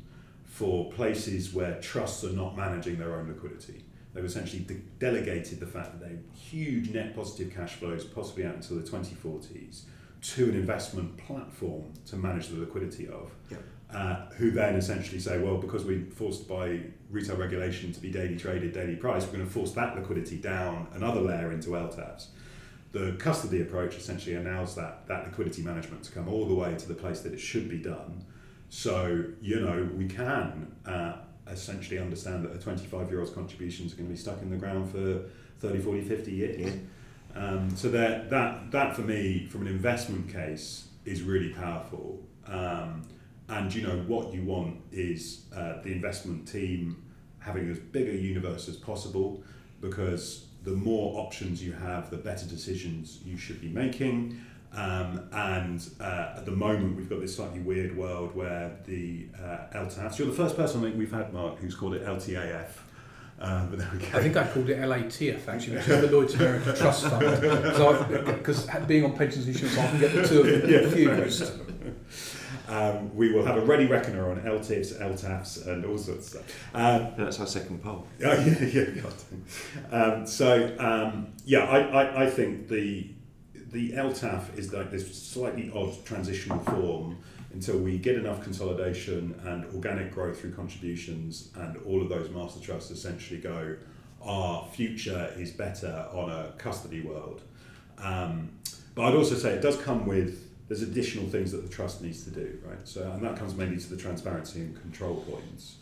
[SPEAKER 1] for places where trusts are not managing their own liquidity. They've essentially de- delegated the fact that they have huge net positive cash flows, possibly out until the 2040s, to an investment platform to manage the liquidity of.
[SPEAKER 2] Yeah.
[SPEAKER 1] Uh, who then essentially say, well, because we're forced by retail regulation to be daily traded, daily price, we're going to force that liquidity down another layer into LTAFs. The custody approach essentially allows that, that liquidity management to come all the way to the place that it should be done. So, you know, we can uh, essentially understand that a 25 year old's contributions are going to be stuck in the ground for 30, 40, 50 years. Um, so that, that, that for me, from an investment case, is really powerful. Um, and you know what you want is uh, the investment team having as big a universe as possible because the more options you have, the better decisions you should be making. Um, and uh, at the moment, we've got this slightly weird world where the uh, LTAFs, you're the first person I think we've had, Mark, who's called it LTAF. Um, but there we go.
[SPEAKER 3] I think I called it LATF actually, which is the Lloyd's American Trust Fund, because being on pensions insurance, I can get the two of them confused.
[SPEAKER 1] Um, we will have a ready reckoner on LTIFs, LTAFs, and all sorts of stuff. Um,
[SPEAKER 2] That's our second poll.
[SPEAKER 1] Oh, yeah, yeah, God. Um, so, um, yeah, I, I, I think the the LTAF is like this slightly odd transitional form until we get enough consolidation and organic growth through contributions, and all of those master trusts essentially go, our future is better on a custody world. Um, but I'd also say it does come with there's additional things that the trust needs to do, right? So, and that comes mainly to the transparency and control points,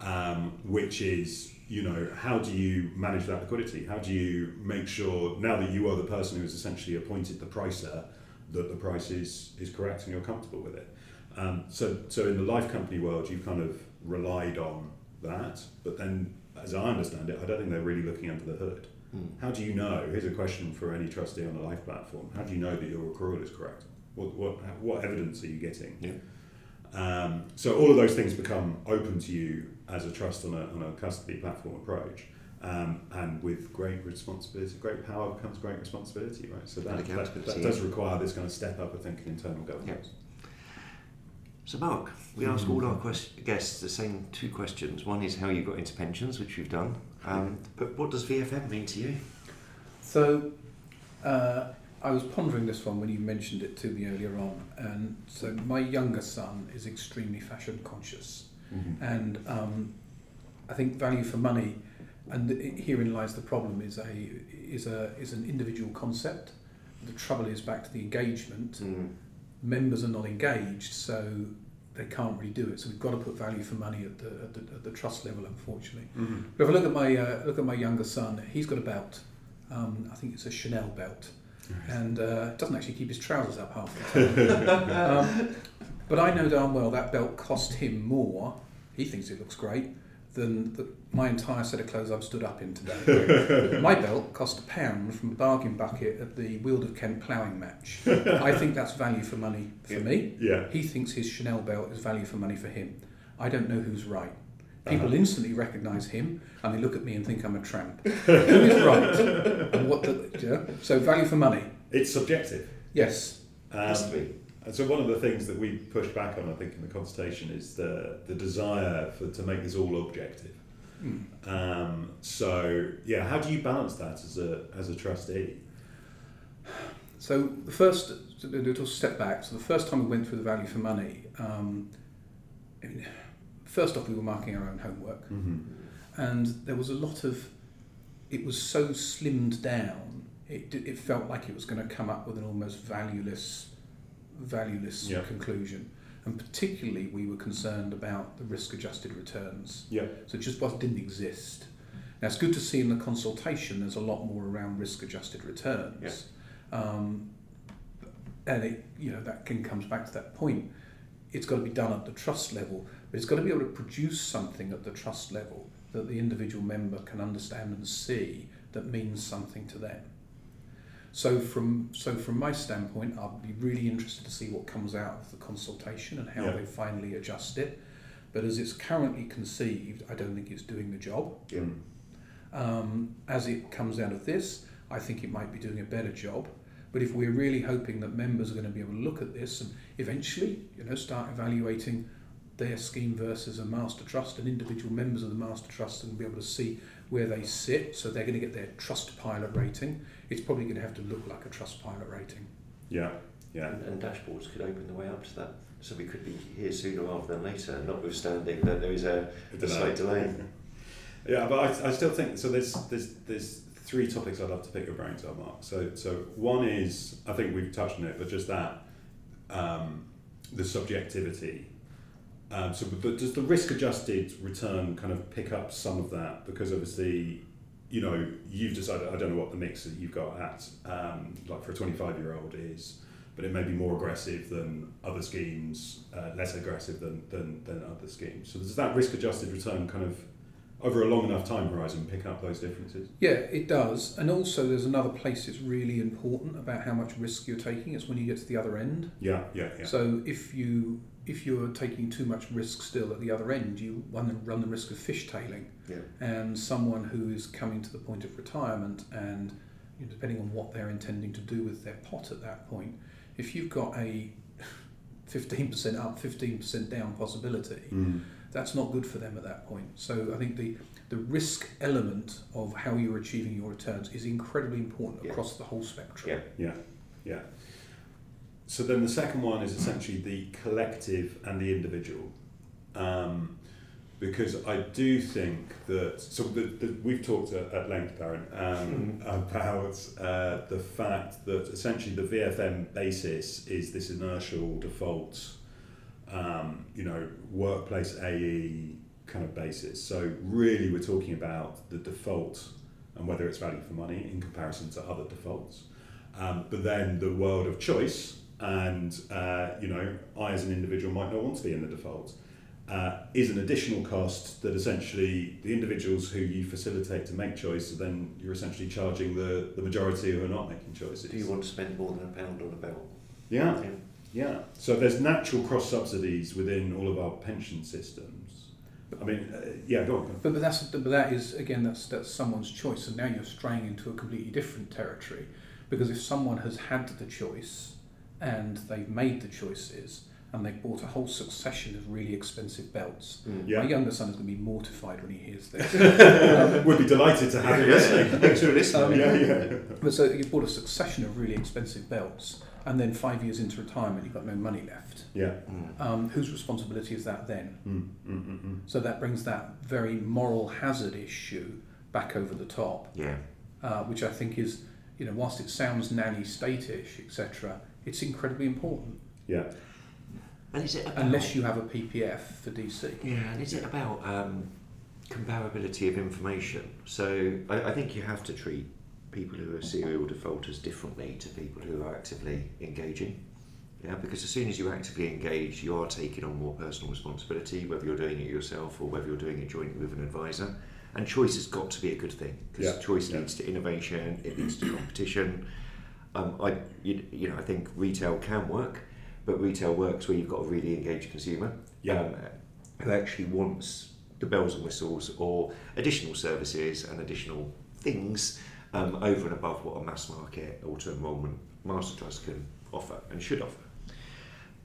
[SPEAKER 1] um, which is, you know, how do you manage that liquidity? How do you make sure now that you are the person who has essentially appointed the pricer that the price is is correct and you're comfortable with it? Um, so, so in the life company world, you've kind of relied on that, but then, as I understand it, I don't think they're really looking under the hood.
[SPEAKER 2] Hmm.
[SPEAKER 1] How do you know? Here's a question for any trustee on a life platform. How do you know that your accrual is correct? What, what, what evidence are you getting?
[SPEAKER 2] Yeah.
[SPEAKER 1] Um, so all of those things become open to you as a trust on a, on a custody platform approach. Um, and with great responsibility, great power comes great responsibility, right? So that, that, that does require this kind of step up, I think, in internal governance.
[SPEAKER 2] So, Mark, we ask all our quest- guests the same two questions. One is how you got into pensions, which you've done. Um, but what does VFM mean to you?
[SPEAKER 3] So, uh, I was pondering this one when you mentioned it to me earlier on, and so my younger son is extremely fashion conscious,
[SPEAKER 1] Mhm.
[SPEAKER 3] and um, I think value for money, and herein lies the problem, is a is a is an individual concept. The trouble is back to the engagement.
[SPEAKER 2] Mm.
[SPEAKER 3] Members are not engaged, so they can't really do it. So we've got to put value for money at the at the, at the trust level, unfortunately.
[SPEAKER 1] Mhm.
[SPEAKER 3] But if I look at my uh, look at my younger son, he's got a belt. Um, I think it's a Chanel belt, and uh, doesn't actually keep his trousers up half the time. um, but I know darn well that belt cost him more. He thinks it looks great than the, my entire set of clothes I've stood up in today. my belt cost a pound from a bargain bucket at the Weald of Kent ploughing match. I think that's value for money for
[SPEAKER 2] Yeah.
[SPEAKER 3] me.
[SPEAKER 1] Yeah.
[SPEAKER 3] He thinks his Chanel belt is value for money for him. I don't know who's right. People
[SPEAKER 1] Uh-huh.
[SPEAKER 3] instantly recognise him and they look at me and think I'm a tramp. Who is right? And what the, yeah? So value for money.
[SPEAKER 1] It's subjective.
[SPEAKER 3] Yes.
[SPEAKER 2] it Has
[SPEAKER 1] Um,
[SPEAKER 2] to be.
[SPEAKER 1] And so one of the things that we push back on, I think, in the consultation is the the desire for to make this all objective.
[SPEAKER 3] Mm.
[SPEAKER 1] Um, so yeah, how do you balance that as a as a trustee?
[SPEAKER 3] So the first, a little step back. So the first time we went through the value for money, um, I mean, first off we were marking our own homework,
[SPEAKER 1] Mm-hmm.
[SPEAKER 3] and there was a lot of. It was so slimmed down. It it felt like it was going to come up with an almost valueless, valueless
[SPEAKER 1] Yeah.
[SPEAKER 3] conclusion. And particularly, we were concerned about the risk-adjusted returns.
[SPEAKER 1] Yeah.
[SPEAKER 3] So it just didn't exist. Now it's good to see in the consultation there's a lot more around risk-adjusted returns. Um, and it, you know, that can comes back to that point. It's got to be done at the trust level, but it's got to be able to produce something at the trust level that the individual member can understand and see that means something to them. So from so from my standpoint, I'll be really interested to see what comes out of the consultation and how
[SPEAKER 1] Yeah.
[SPEAKER 3] they finally adjust it. But as it's currently conceived, I don't think it's doing the job.
[SPEAKER 1] Mm.
[SPEAKER 3] Um, as it comes out of this, I think it might be doing a better job. But if we're really hoping that members are going to be able to look at this and eventually, you know, start evaluating their scheme versus a master trust, and individual members of the master trust and be able to see where they sit, so they're going to get their Trustpilot rating. It's probably going to have to look like a Trustpilot rating.
[SPEAKER 1] Yeah. Yeah.
[SPEAKER 2] And, and dashboards could open the way up to that. So we could be here sooner rather than later, notwithstanding that there is a,
[SPEAKER 1] A
[SPEAKER 2] a slight delay.
[SPEAKER 1] Yeah, but I, I still think so. There's there's there's three topics I'd love to pick your brains on, Mark. So so one is I think we've touched on it, but just that um, the subjectivity. Um, so, but does the risk-adjusted return kind of pick up some of that? Because obviously, you know, you've decided. I don't know what the mix that you've got at, um, like for a twenty-five-year-old is, but it may be more aggressive than other schemes, uh, less aggressive than, than than other schemes. So, does that risk-adjusted return kind of over a long enough time horizon pick up those differences?
[SPEAKER 3] Yeah, it does. And also, there's another place that's really important about how much risk you're taking. It's when you get to the other end.
[SPEAKER 1] Yeah, yeah, yeah.
[SPEAKER 3] So if you if you're taking too much risk still at the other end, you run, run the risk of fishtailing.
[SPEAKER 2] Yeah.
[SPEAKER 3] And someone who is coming to the point of retirement and you know, depending on what they're intending to do with their pot at that point, if you've got a 15% up, 15% down possibility,
[SPEAKER 1] Mm.
[SPEAKER 3] that's not good for them at that point. So I think the, the risk element of how you're achieving your returns is incredibly important
[SPEAKER 2] Yeah.
[SPEAKER 3] across the whole spectrum.
[SPEAKER 2] Yeah,
[SPEAKER 1] yeah. Yeah. So then the second one is essentially the collective and the individual. Um, because I do think that, so the, the, we've talked at, at length, Darren, um, about uh, the fact that essentially the VFM basis is this inertial default, um, you know, workplace AE kind of basis. So really we're talking about the default and whether it's value for money in comparison to other defaults. Um, but then the world of choice, and uh, you know, I as an individual might not want to be in the default, uh, is an additional cost that essentially the individuals who you facilitate to make choice, then you're essentially charging the, the majority who are not making choices.
[SPEAKER 2] Do you want to spend more than a pound on a belt?
[SPEAKER 1] Yeah, yeah. So there's natural cross subsidies within all of our pension systems. I mean, uh, yeah, go on.
[SPEAKER 3] But, but that's but that is again that's that's someone's choice, and now you're straying into a completely different territory, because if someone has had the choice, and they've made the choices, and they've bought a whole succession of really expensive belts,
[SPEAKER 2] Mm.
[SPEAKER 1] Yeah.
[SPEAKER 3] my younger son is going to be mortified when he hears this.
[SPEAKER 1] We'd be delighted to have you listening.
[SPEAKER 2] Thanks for listening.
[SPEAKER 1] yeah, yeah.
[SPEAKER 3] but so you bought a succession of really expensive belts, and then five years into retirement, you've got no money left.
[SPEAKER 1] Yeah.
[SPEAKER 2] Mm.
[SPEAKER 3] Um, whose responsibility is that then?
[SPEAKER 1] Mm, mm, mm, mm.
[SPEAKER 3] So that brings that very moral hazard issue back over the top.
[SPEAKER 2] Yeah.
[SPEAKER 3] uh, which I think is, you know, whilst it sounds nanny state-ish, etc., it's incredibly important.
[SPEAKER 1] Yeah.
[SPEAKER 2] And is it about,
[SPEAKER 3] Unless you have a PPF for DC.
[SPEAKER 2] Yeah, and is it about um, comparability of information? So I, I think you have to treat people who are serial defaulters differently to people who are actively engaging. Yeah, because as soon as you actively engage, you are taking on more personal responsibility, whether you're doing it yourself or whether you're doing it jointly with an advisor. And choice has got to be a good thing because
[SPEAKER 1] Yeah,
[SPEAKER 2] choice
[SPEAKER 1] yeah.
[SPEAKER 2] leads to innovation, it leads to competition. Um, I, you, you know, I think retail can work, but retail works where you've got a really engaged consumer
[SPEAKER 1] Yeah.
[SPEAKER 2] um, who actually wants the bells and whistles or additional services and additional things um, over and above what a mass market auto enrolment master trust can offer and should offer.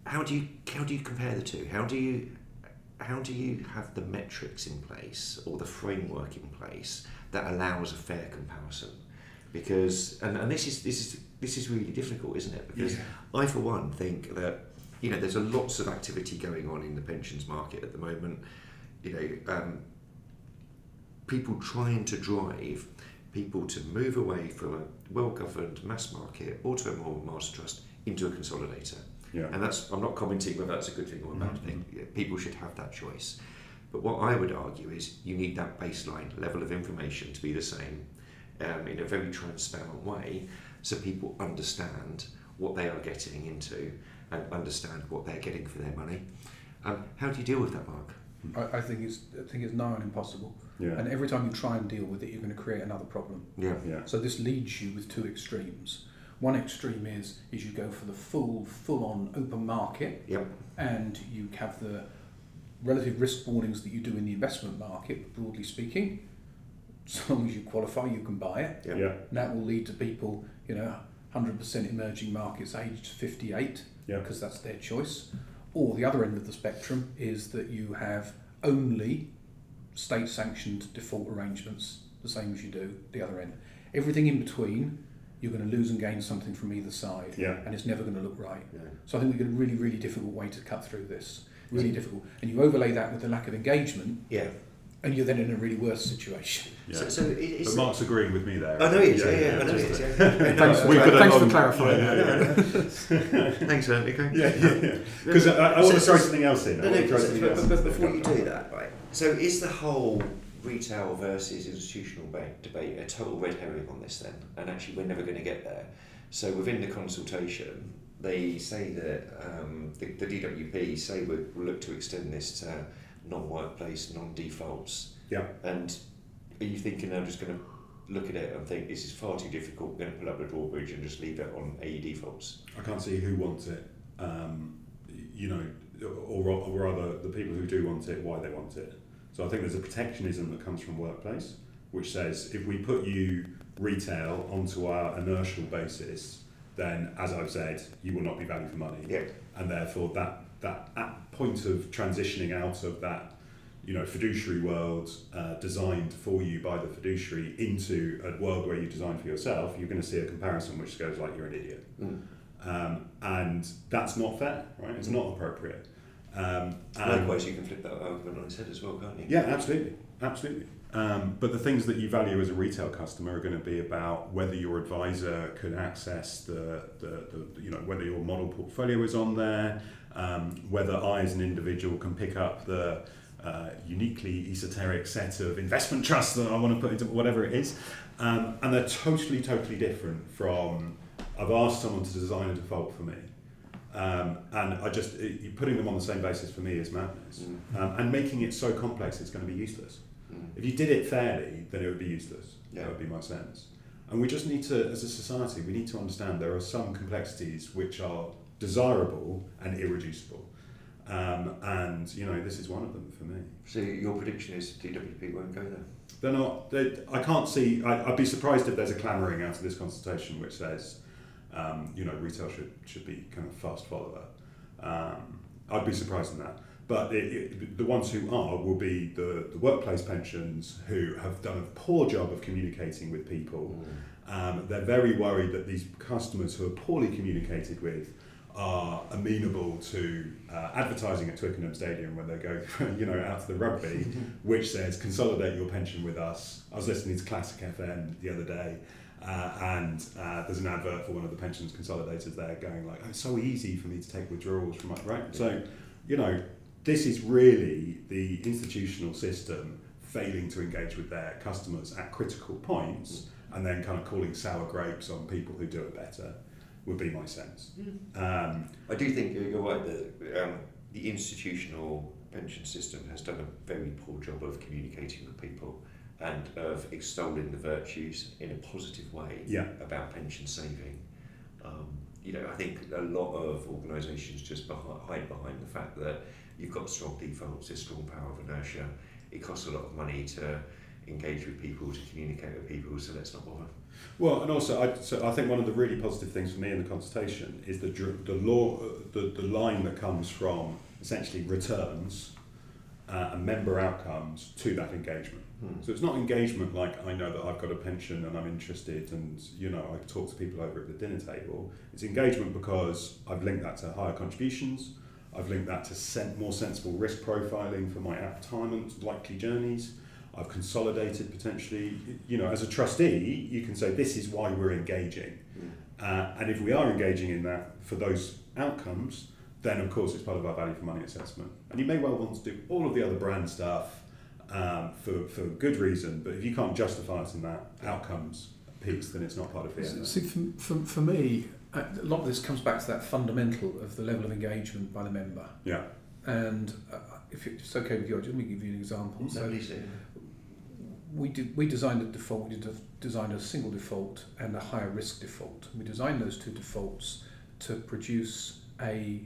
[SPEAKER 2] How do you how do you compare the two? How do you how do you have the metrics in place or the framework in place that allows a fair comparison? Because and, and this is this is this is really difficult, isn't it? Because I for one think that you know there's a lots of activity going on in the pensions market at the moment. You know, um, people trying to drive people to move away from a well-governed mass market auto enrolment master trust into a consolidator.
[SPEAKER 1] Yeah.
[SPEAKER 2] And that's I'm not commenting whether that's a good thing or a bad thing. People should have that choice. But what I would argue is you need that baseline level of information to be the same um, in a very transparent way so people understand what they are getting into and understand what they're getting for their money. Um, how do you deal with that, Mark?
[SPEAKER 3] I, I think it's I think it's nigh on impossible.
[SPEAKER 1] Yeah.
[SPEAKER 3] And every time you try and deal with it, you're going to create another problem.
[SPEAKER 2] Yeah.
[SPEAKER 1] Yeah.
[SPEAKER 3] So this leads you with two extremes. One extreme is is you go for the full full on open market,
[SPEAKER 2] Yep.
[SPEAKER 3] and you have the relative risk warnings that you do in the investment market, broadly speaking. So long as you qualify, you can buy it.
[SPEAKER 2] Yeah.
[SPEAKER 1] Yeah.
[SPEAKER 3] And that will lead to people, you know, 100% emerging markets aged 58
[SPEAKER 1] Yeah.
[SPEAKER 3] because that's their choice. Or the other end of the spectrum is that you have only state sanctioned default arrangements, the same as you do the other end. Everything in between, you're going to lose and gain something from either side,
[SPEAKER 1] Yeah.
[SPEAKER 3] and it's never going to look right.
[SPEAKER 2] Yeah.
[SPEAKER 3] So I think we've got a really, really difficult way to cut through this. Really difficult. And you overlay that with the lack of engagement,
[SPEAKER 2] Yeah.
[SPEAKER 3] And you're then in a really worse situation.
[SPEAKER 1] Yeah.
[SPEAKER 2] So, so it, it's.
[SPEAKER 1] but Mark's agreeing with me there.
[SPEAKER 2] I know he is. Yeah, yeah, I know he is. Yeah.
[SPEAKER 3] Thanks for,
[SPEAKER 1] We've
[SPEAKER 3] thanks
[SPEAKER 1] it
[SPEAKER 3] for clarifying
[SPEAKER 1] Yeah,
[SPEAKER 3] that.
[SPEAKER 1] yeah, yeah.
[SPEAKER 2] Thanks, Nico.
[SPEAKER 1] Yeah, yeah, yeah. Because I, I want to throw something else in. I
[SPEAKER 2] No, no,
[SPEAKER 1] to throw
[SPEAKER 2] but,
[SPEAKER 1] something
[SPEAKER 2] but,
[SPEAKER 1] else
[SPEAKER 2] but
[SPEAKER 1] in.
[SPEAKER 2] before you do that, right? So is the whole retail versus institutional ba- debate a total red herring on this then? And actually, we're never going to get there. So within the consultation, they say that um, the, the DWP say we will look to extend this to non-workplace, non-defaults.
[SPEAKER 1] Yeah.
[SPEAKER 2] And are you thinking I'm just going to look at it and think this is far too difficult, we're going to pull up the drawbridge and just leave it on AE defaults?
[SPEAKER 1] I can't see who wants it. Um, you know, or, or rather, the people who do want it, why they want it. So I think there's a protectionism that comes from workplace, which says if we put you retail onto our inertial basis, then as I've said, you will not be value for money,
[SPEAKER 2] Yeah.
[SPEAKER 1] and therefore that that at point of transitioning out of that you know fiduciary world uh, designed for you by the fiduciary into a world where you design for yourself, you're going to see a comparison which goes like you're an idiot,
[SPEAKER 2] Mm.
[SPEAKER 1] um, and that's not fair, right? It's not appropriate. Um, and-
[SPEAKER 2] Likewise, you can flip that argument on its head as well, can't you?
[SPEAKER 1] yeah, absolutely, absolutely. Um, but the things that you value as a retail customer are going to be about whether your advisor could access the, the, the you know whether your model portfolio is on there, um, whether I as an individual can pick up the uh, uniquely esoteric set of investment trusts that I want to put into whatever it is, um, and they're totally totally different from I've asked someone to design a default for me. Um, and I just it, putting them on the same basis for me is madness,
[SPEAKER 2] Mm.
[SPEAKER 1] um, and making it so complex it's going to be useless.
[SPEAKER 2] Mm.
[SPEAKER 1] If you did it fairly, then it would be useless.
[SPEAKER 2] Yeah.
[SPEAKER 1] That would be my sense. And we just need to, as a society, we need to understand there are some complexities which are desirable and irreducible. Um, and you know, this is one of them for me.
[SPEAKER 2] So your prediction is DWP won't go there?
[SPEAKER 1] They're not. They, I can't see. I, I'd be surprised if there's a clamouring out of this consultation which says, um, you know, retail should should be kind of fast follower. Um, I'd be surprised in that. But it, it, the ones who are will be the, the workplace pensions who have done a poor job of communicating with people. Um, they're very worried that these customers who are poorly communicated with are amenable to uh, advertising at Twickenham Stadium when they go, you know, out to the rugby, which says consolidate your pension with us. I was listening to Classic FM the other day, uh, and uh, there's an advert for one of the pensions consolidators there going like, oh, it's so easy for me to take withdrawals from my right. So, you know, this is really the institutional system failing to engage with their customers at critical points and then kind of calling sour grapes on people who do it better would be my sense. Um,
[SPEAKER 2] I do think you're, you're right that um, the institutional pension system has done a very poor job of communicating with people and of extolling the virtues in a positive way
[SPEAKER 1] Yeah.
[SPEAKER 2] about pension saving. Um, you know, I think a lot of organisations just behi- hide behind the fact that you've got strong defaults, a strong power of inertia. It costs a lot of money to engage with people, to communicate with people, so let's not bother.
[SPEAKER 1] Well, and also, I, so I think one of the really positive things for me in the consultation is the the law, the, the line that comes from essentially returns uh, and member outcomes to that engagement.
[SPEAKER 2] Hmm.
[SPEAKER 1] So it's not engagement like I know that I've got a pension and I'm interested, and you know I talk to people over at the dinner table. It's engagement because I've linked that to higher contributions. I've linked that to sen- more sensible risk profiling for my retirement likely journeys. I've consolidated potentially, you know, as a trustee, you can say this is why we're engaging. Uh, and if we are engaging in that for those outcomes, then of course it's part of our value for money assessment. And you may well want to do all of the other brand stuff um, for, for good reason, but if you can't justify it in that outcomes piece, then it's not part of it.
[SPEAKER 3] See, for, for, for me, uh, a lot of this comes back to that fundamental of the level of engagement by the member.
[SPEAKER 1] Yeah.
[SPEAKER 3] And uh, if it's okay with you, let me give you an example. So
[SPEAKER 2] Nobody's there.
[SPEAKER 3] We did we designed a default. We did designed a single default and a higher risk default. We designed those two defaults to produce a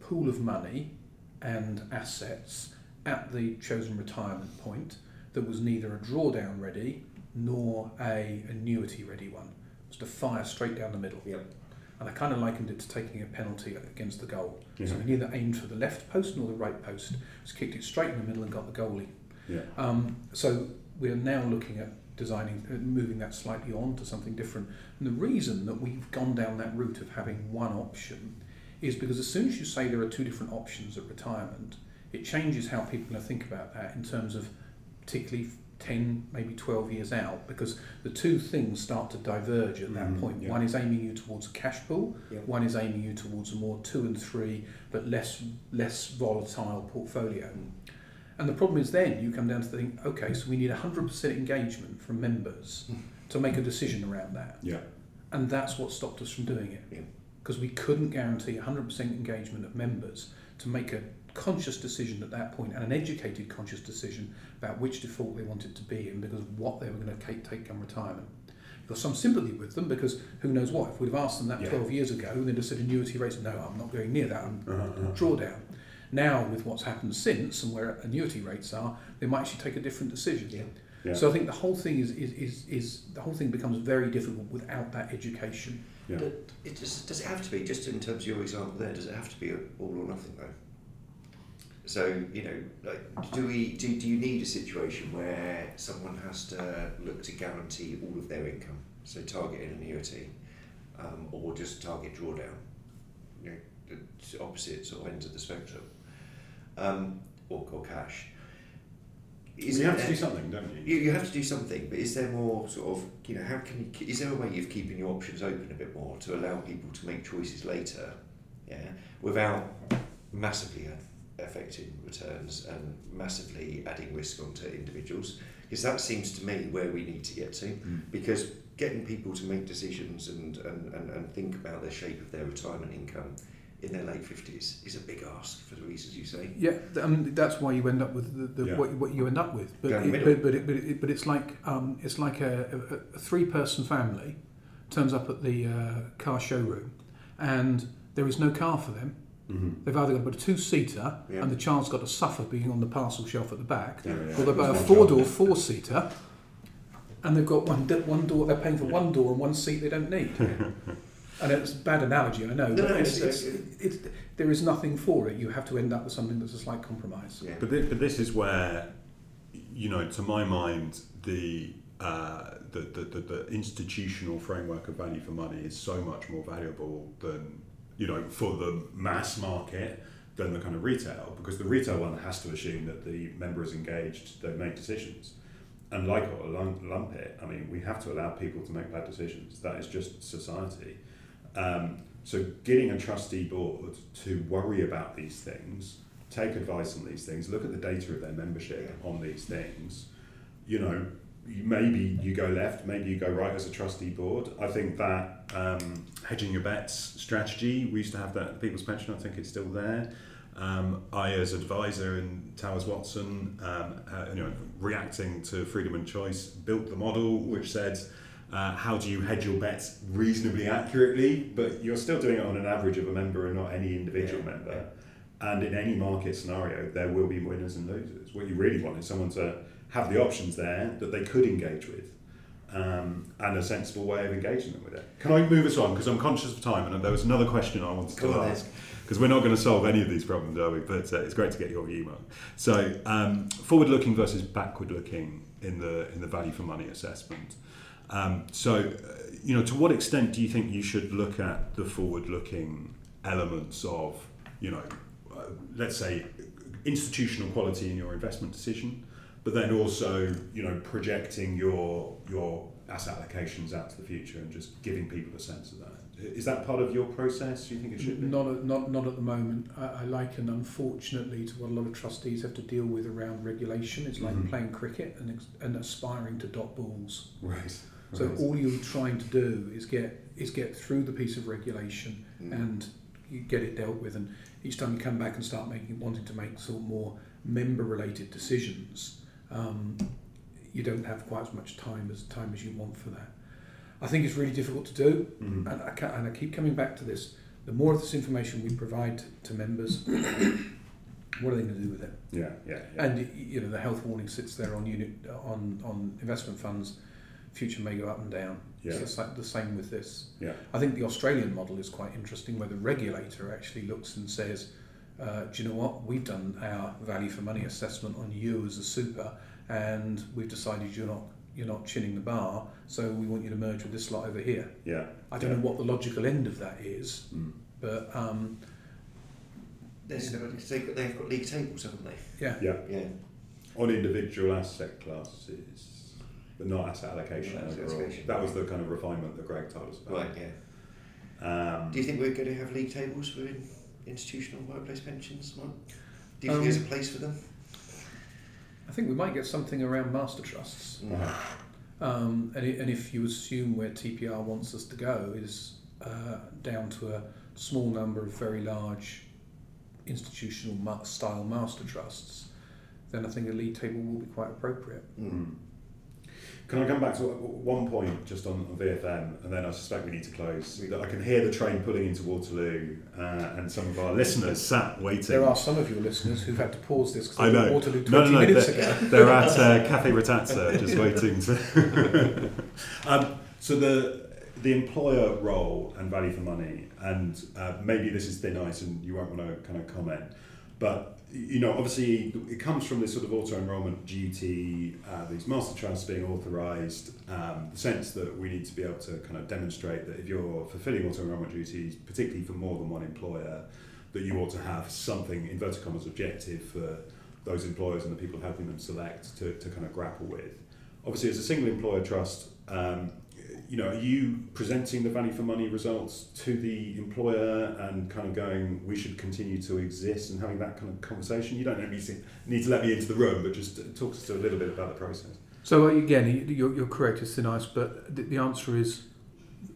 [SPEAKER 3] pool of money and assets at the chosen retirement point that was neither a drawdown ready nor a annuity ready one. It was to fire straight down the middle.
[SPEAKER 2] Yep.
[SPEAKER 3] And I kind of likened it to taking a penalty against the goal.
[SPEAKER 1] Yeah.
[SPEAKER 3] So we neither aimed for the left post nor the right post. Just kicked it straight in the middle and got the goalie.
[SPEAKER 1] Yeah.
[SPEAKER 3] Um, so we're now looking at designing, uh, moving that slightly on to something different. And the reason that we've gone down that route of having one option is because as soon as you say there are two different options at retirement, it changes how people are think about that in terms of particularly 10, maybe 12 years out, because the two things start to diverge at that
[SPEAKER 1] Mhm,
[SPEAKER 3] point.
[SPEAKER 1] yeah.
[SPEAKER 3] One is aiming you towards a cash pool,
[SPEAKER 2] Yeah.
[SPEAKER 3] one is aiming you towards a more two and three, but less less volatile portfolio. And the problem is then you come down to think, okay, so we need 100% engagement from members to make a decision around that.
[SPEAKER 1] Yeah.
[SPEAKER 3] And that's what stopped us from doing it.
[SPEAKER 2] Yeah.
[SPEAKER 3] Because we couldn't guarantee 100% engagement of members to make a conscious decision at that point and an educated conscious decision about which default they wanted to be in because of what they were going to take, take come retirement. You've got some sympathy with them because who knows what? If we'd have asked them that
[SPEAKER 1] Yeah.
[SPEAKER 3] 12 years ago, they'd have said annuity rates, no, I'm not going near that, I'm
[SPEAKER 1] Uh-huh, uh-huh.
[SPEAKER 3] drawdown. Now, with what's happened since and where annuity rates are, they might actually take a different decision.
[SPEAKER 2] Yeah.
[SPEAKER 1] Yeah.
[SPEAKER 3] So I think the whole thing is, is, is, is the whole thing becomes very difficult without that education.
[SPEAKER 1] Yeah.
[SPEAKER 2] Does it, does, does it have to be, just in terms of your example there, does it have to be all or nothing though? So, you know, like, do we do, do you need a situation where someone has to look to guarantee all of their income? So target an annuity, um, or just target drawdown? You know, the opposite sort of ends of the spectrum. Um, or, or cash. Is
[SPEAKER 1] you
[SPEAKER 2] it
[SPEAKER 1] have to do something, don't you?
[SPEAKER 2] you, you have to do something, but is there more sort of, you know, how can you, is there a way of keeping your options open a bit more to allow people to make choices later, yeah, without massively affecting returns and massively adding risk onto individuals? Because that seems to me where we need to get to,
[SPEAKER 1] Mm.
[SPEAKER 2] because getting people to make decisions and, and, and, and think about the shape of their retirement income in their late 50s is a big ask for the reasons you say.
[SPEAKER 3] Yeah, th- um, that's why you end up with the, the
[SPEAKER 1] Yeah.
[SPEAKER 3] what, what you end up with. But
[SPEAKER 2] Go in the
[SPEAKER 3] it, but but, it, but, it, but it's like um, it's like a, a, a three person family turns up at the uh, car showroom, and there is no car for them.
[SPEAKER 1] Mm-hmm.
[SPEAKER 3] They've either got to put a two seater,
[SPEAKER 2] Yeah.
[SPEAKER 3] and the child's got to suffer being on the parcel shelf at the back,
[SPEAKER 1] Yeah,
[SPEAKER 3] or they've got a
[SPEAKER 1] four-door
[SPEAKER 3] four seater, and they've got one one door. They're paying for one door and one seat they don't need. and it's a bad analogy, I know.
[SPEAKER 2] No,
[SPEAKER 3] but
[SPEAKER 2] no,
[SPEAKER 3] it's,
[SPEAKER 2] it's-
[SPEAKER 3] it's, it's, there is nothing for it. You have to end up with something that's a slight compromise.
[SPEAKER 2] Yeah.
[SPEAKER 1] But, thi- but this is where, you know, to my mind, the, uh, the, the, the, the institutional framework of value for money is so much more valuable than, you know, for the mass market than the kind of retail, because the retail one has to assume that the member is engaged, they make decisions. And like or lump, lump it, I mean, we have to allow people to make bad decisions. That is just society. Um, so getting a trustee board to worry about these things, take advice on these things, look at the data of their membership on these things, you know, maybe you go left, maybe you go right as a trustee board. I think that um, hedging your bets strategy, we used to have that at People's Pension, I think it's still there. Um, I, as advisor in Towers Watson, um, uh, you know, reacting to freedom and choice, built the model which said, uh, how do you hedge your bets reasonably accurately, but you're still doing it on an average of a member and not any individual
[SPEAKER 2] Yeah,
[SPEAKER 1] member. And in any market scenario, there will be winners and losers. What you really want is someone to have the options there that they could engage with. Um, and a sensible way of engaging them with it. Can I move us on? Because I'm conscious of time, and there was another question I wanted
[SPEAKER 2] Go
[SPEAKER 1] to
[SPEAKER 2] on
[SPEAKER 1] ask. Because we're not going to solve any of these problems, are we? But uh, it's great to get your view, Mark. So, um, forward-looking versus backward-looking in the in the value for money assessment. Um, so, uh, you know, to what extent do you think you should look at the forward-looking elements of, you know, uh, let's say, institutional quality in your investment decision, but then also, you know, projecting your your asset allocations out to the future and just giving people a sense of that. Is that part of your process? Do you think it should be?
[SPEAKER 3] Not at, not not at the moment. I, I liken, unfortunately, to what a lot of trustees have to deal with around regulation. It's like
[SPEAKER 1] Mhm.
[SPEAKER 3] playing cricket and, and aspiring to dot balls.
[SPEAKER 1] Right.
[SPEAKER 3] So
[SPEAKER 1] right.
[SPEAKER 3] all you're trying to do is get is get through the piece of regulation
[SPEAKER 2] Mm.
[SPEAKER 3] and you get it dealt with. And each time you come back and start making wanting to make sort of more member-related decisions, um, you don't have quite as much time as time as you want for that. I think it's really difficult to do.
[SPEAKER 1] Mhm.
[SPEAKER 3] And I, ca- and I keep coming back to this. The more of this information we provide to members, what are they going to do with it?
[SPEAKER 1] Yeah, yeah, yeah.
[SPEAKER 3] And you know, the health warning sits there on unit on on investment funds. Future may go up and down.
[SPEAKER 1] Yeah.
[SPEAKER 3] So it's like the same with this.
[SPEAKER 1] Yeah.
[SPEAKER 3] I think the Australian model is quite interesting, where the regulator actually looks and says, uh, "Do you know what? We've done our value for money assessment on you as a super, and we've decided you're not." You're not chinning the bar, so we want you to merge with this lot over here.
[SPEAKER 1] yeah.
[SPEAKER 3] I don't
[SPEAKER 1] yeah.
[SPEAKER 3] know what the logical end of that is,
[SPEAKER 1] Mm.
[SPEAKER 3] but um,
[SPEAKER 2] There's, they've, got, they've got league tables, haven't they?
[SPEAKER 3] yeah,
[SPEAKER 1] Yeah.
[SPEAKER 2] Yeah.
[SPEAKER 1] On individual asset classes, but not asset allocation
[SPEAKER 2] Not asset
[SPEAKER 1] overall.
[SPEAKER 2] allocation.
[SPEAKER 1] That was the kind of refinement that Greg told us about.
[SPEAKER 2] Right, yeah.
[SPEAKER 1] Um,
[SPEAKER 2] Do you think we're going to have league tables within institutional workplace pensions, Mike? Do you
[SPEAKER 3] Um,
[SPEAKER 2] think there's a place for them?
[SPEAKER 3] I think we might get something around master trusts. Um, and, i and if you assume where TPR wants us to go is uh, down to a small number of very large institutional style master trusts, then I think a league table will be quite appropriate.
[SPEAKER 2] Mm.
[SPEAKER 1] Can I come back to one point just on, on VFM, and then I suspect we need to close. I can hear the train pulling into Waterloo, uh, and some of our listeners sat waiting.
[SPEAKER 3] There are some of your listeners who've had to pause this because
[SPEAKER 1] I
[SPEAKER 3] they
[SPEAKER 1] know.
[SPEAKER 3] were Waterloo 20
[SPEAKER 1] No, no, no.
[SPEAKER 3] minutes
[SPEAKER 1] They're,
[SPEAKER 3] ago.
[SPEAKER 1] they're at uh, Cafe Ritazza, just waiting to. um, so the the employer role and value for money, and uh, maybe this is thin ice, and you won't want to kind of comment, but you know, obviously, it comes from this sort of auto enrolment duty, uh, these master trusts being authorised, um, the sense that we need to be able to kind of demonstrate that if you're fulfilling auto enrolment duties, particularly for more than one employer, that you ought to have something inverted commas objective for those employers and the people helping them select to, to kind of grapple with. Obviously, as a single employer trust, um, you know, are you presenting the value for money results to the employer and kind of going, we should continue to exist and having that kind of conversation? You don't need to, need to let me into the room, but just talk to us a little bit about the process.
[SPEAKER 3] So uh, again, you're, you're correct, it's thin ice, but the, the answer is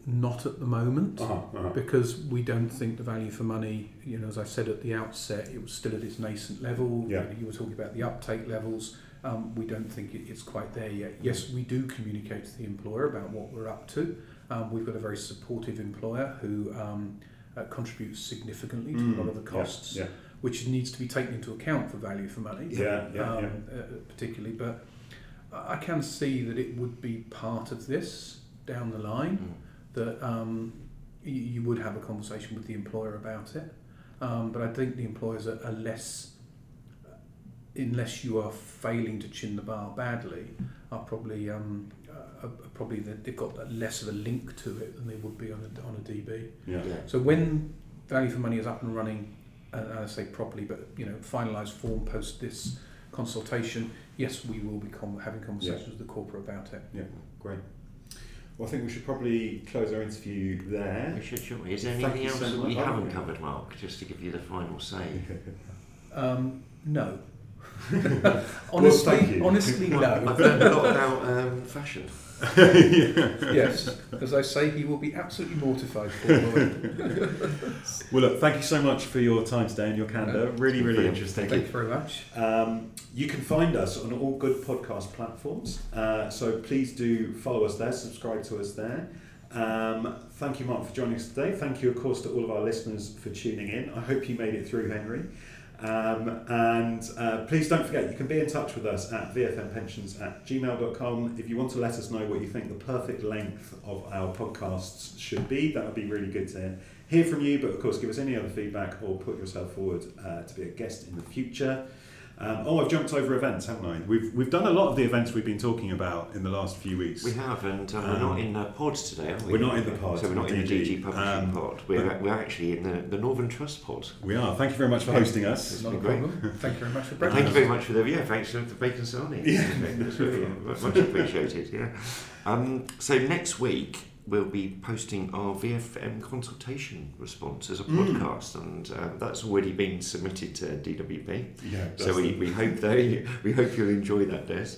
[SPEAKER 3] not at the moment.
[SPEAKER 1] Uh-huh, uh-huh.
[SPEAKER 3] because we don't think the value for money, you know, as I said at the outset, it was still at its nascent level.
[SPEAKER 1] Yeah.
[SPEAKER 3] You, know, you were talking about the uptake levels. Um, we don't think it's quite there yet. Yes, we do communicate to the employer about what we're up to. Um, we've got a very supportive employer who um, uh, contributes significantly to a lot of the
[SPEAKER 1] Mm, yeah,
[SPEAKER 3] costs,
[SPEAKER 1] Yeah,
[SPEAKER 3] which needs to be taken into account for value for money.
[SPEAKER 1] yeah, yeah.
[SPEAKER 3] um. Uh, particularly, but I I can see that it would be part of this down the line
[SPEAKER 2] Mm.
[SPEAKER 3] that um, you, you would have a conversation with the employer about it. Um, but I think the employers are, are less, unless you are failing to chin the bar badly, are probably um, uh, are probably that they've got less of a link to it than they would be on a, on a DB.
[SPEAKER 1] yeah.
[SPEAKER 2] Yeah.
[SPEAKER 3] So when value for money is up and running, and I say properly, but you know, finalised form post this consultation, yes, we will be com- having conversations with the corporate about it.
[SPEAKER 1] Yeah, great. Well, I think we should probably close our interview there.
[SPEAKER 2] We should, shouldn't we? Is there
[SPEAKER 1] Thank
[SPEAKER 2] anything else
[SPEAKER 1] so
[SPEAKER 2] that we haven't covered, Mark? Just to give you the final say.
[SPEAKER 3] Um, no. Honestly,
[SPEAKER 1] thank you.
[SPEAKER 3] honestly,
[SPEAKER 2] I've
[SPEAKER 3] no.
[SPEAKER 2] learned a lot about um, fashion.
[SPEAKER 3] yes, as I say, he will be absolutely mortified. Poor.
[SPEAKER 1] Well, look, thank you so much for your time today and your candor. Really, really
[SPEAKER 2] Brilliant.
[SPEAKER 1] interesting.
[SPEAKER 3] Thank you very much.
[SPEAKER 1] Um, you can find us on all good podcast platforms, uh, so please do follow us there, subscribe to us there. Um, thank you, Mark, for joining us today. Thank you, of course, to all of our listeners for tuning in. I hope you made it through, Henry. Um, and uh, please don't forget, you can be in touch with us at vfmpensions at gmail.com. If you want to let us know what you think the perfect length of our podcasts should be, that would be really good to hear from you. But of course, give us any other feedback or put yourself forward uh, to be a guest in the future. Um, oh, I've jumped over events, haven't I? We've, we've done a lot of the events we've been talking about in the last few weeks.
[SPEAKER 2] We have, and um, we're
[SPEAKER 1] Um,
[SPEAKER 2] not in the pods today, are we?
[SPEAKER 1] We're not in the pod,
[SPEAKER 2] So we're not in the
[SPEAKER 1] DG.
[SPEAKER 2] DG publishing
[SPEAKER 1] Um,
[SPEAKER 2] pod. We're,
[SPEAKER 1] but-
[SPEAKER 2] we're actually in the, the Northern Trust pod.
[SPEAKER 1] We are. Thank you very much for hosting us.
[SPEAKER 3] It's not a
[SPEAKER 2] been great.
[SPEAKER 3] problem. Thank you very much for
[SPEAKER 2] And
[SPEAKER 3] breakfast.
[SPEAKER 2] thank you very much for the yeah, thanks for the bacon sarnie.
[SPEAKER 1] Yeah.
[SPEAKER 2] It's really much appreciated. Yeah. Um, so next week we'll be posting our VFM consultation response as a
[SPEAKER 1] Mm.
[SPEAKER 2] podcast, and uh, that's already been submitted to DWP.
[SPEAKER 1] Yeah,
[SPEAKER 2] So we, we hope they we hope you'll enjoy that, Des.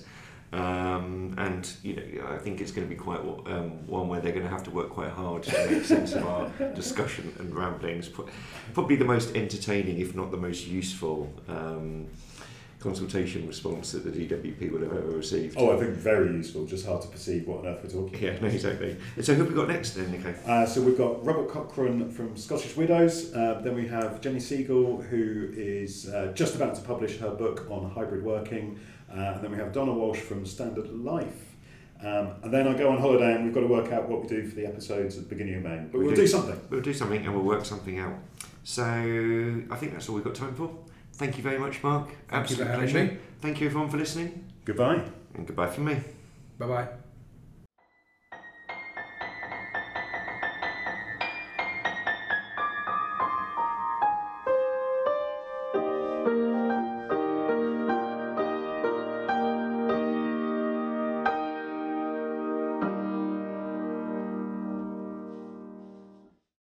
[SPEAKER 2] Um, and you know, I think it's going to be quite um, one where they're going to have to work quite hard to make sense of our discussion and ramblings. Probably the most entertaining, if not the most useful, um, consultation response that the DWP would have ever received.
[SPEAKER 1] Oh, I think very useful. Just hard to perceive what on earth we're talking.
[SPEAKER 2] Yeah, no, exactly. And so who have we got next then, Nico?
[SPEAKER 1] Uh, so we've got Robert Cochrane from Scottish Widows. Uh, then we have Jenny Siegel, who is uh, just about to publish her book on hybrid working. Uh, and then we have Donna Walsh from Standard Life. Um, and then I go on holiday, and we've got to work out what we do for the episodes at the beginning of May. But
[SPEAKER 2] We
[SPEAKER 1] we'll
[SPEAKER 2] do.
[SPEAKER 1] do something.
[SPEAKER 2] We'll do something and we'll work something out. So I think that's all we've got time for. Thank you very much, Mark.
[SPEAKER 3] Thank
[SPEAKER 2] Absolute pleasure.
[SPEAKER 3] me.
[SPEAKER 2] Thank you everyone for listening,
[SPEAKER 1] Goodbye.
[SPEAKER 2] and goodbye from me.
[SPEAKER 3] Bye bye.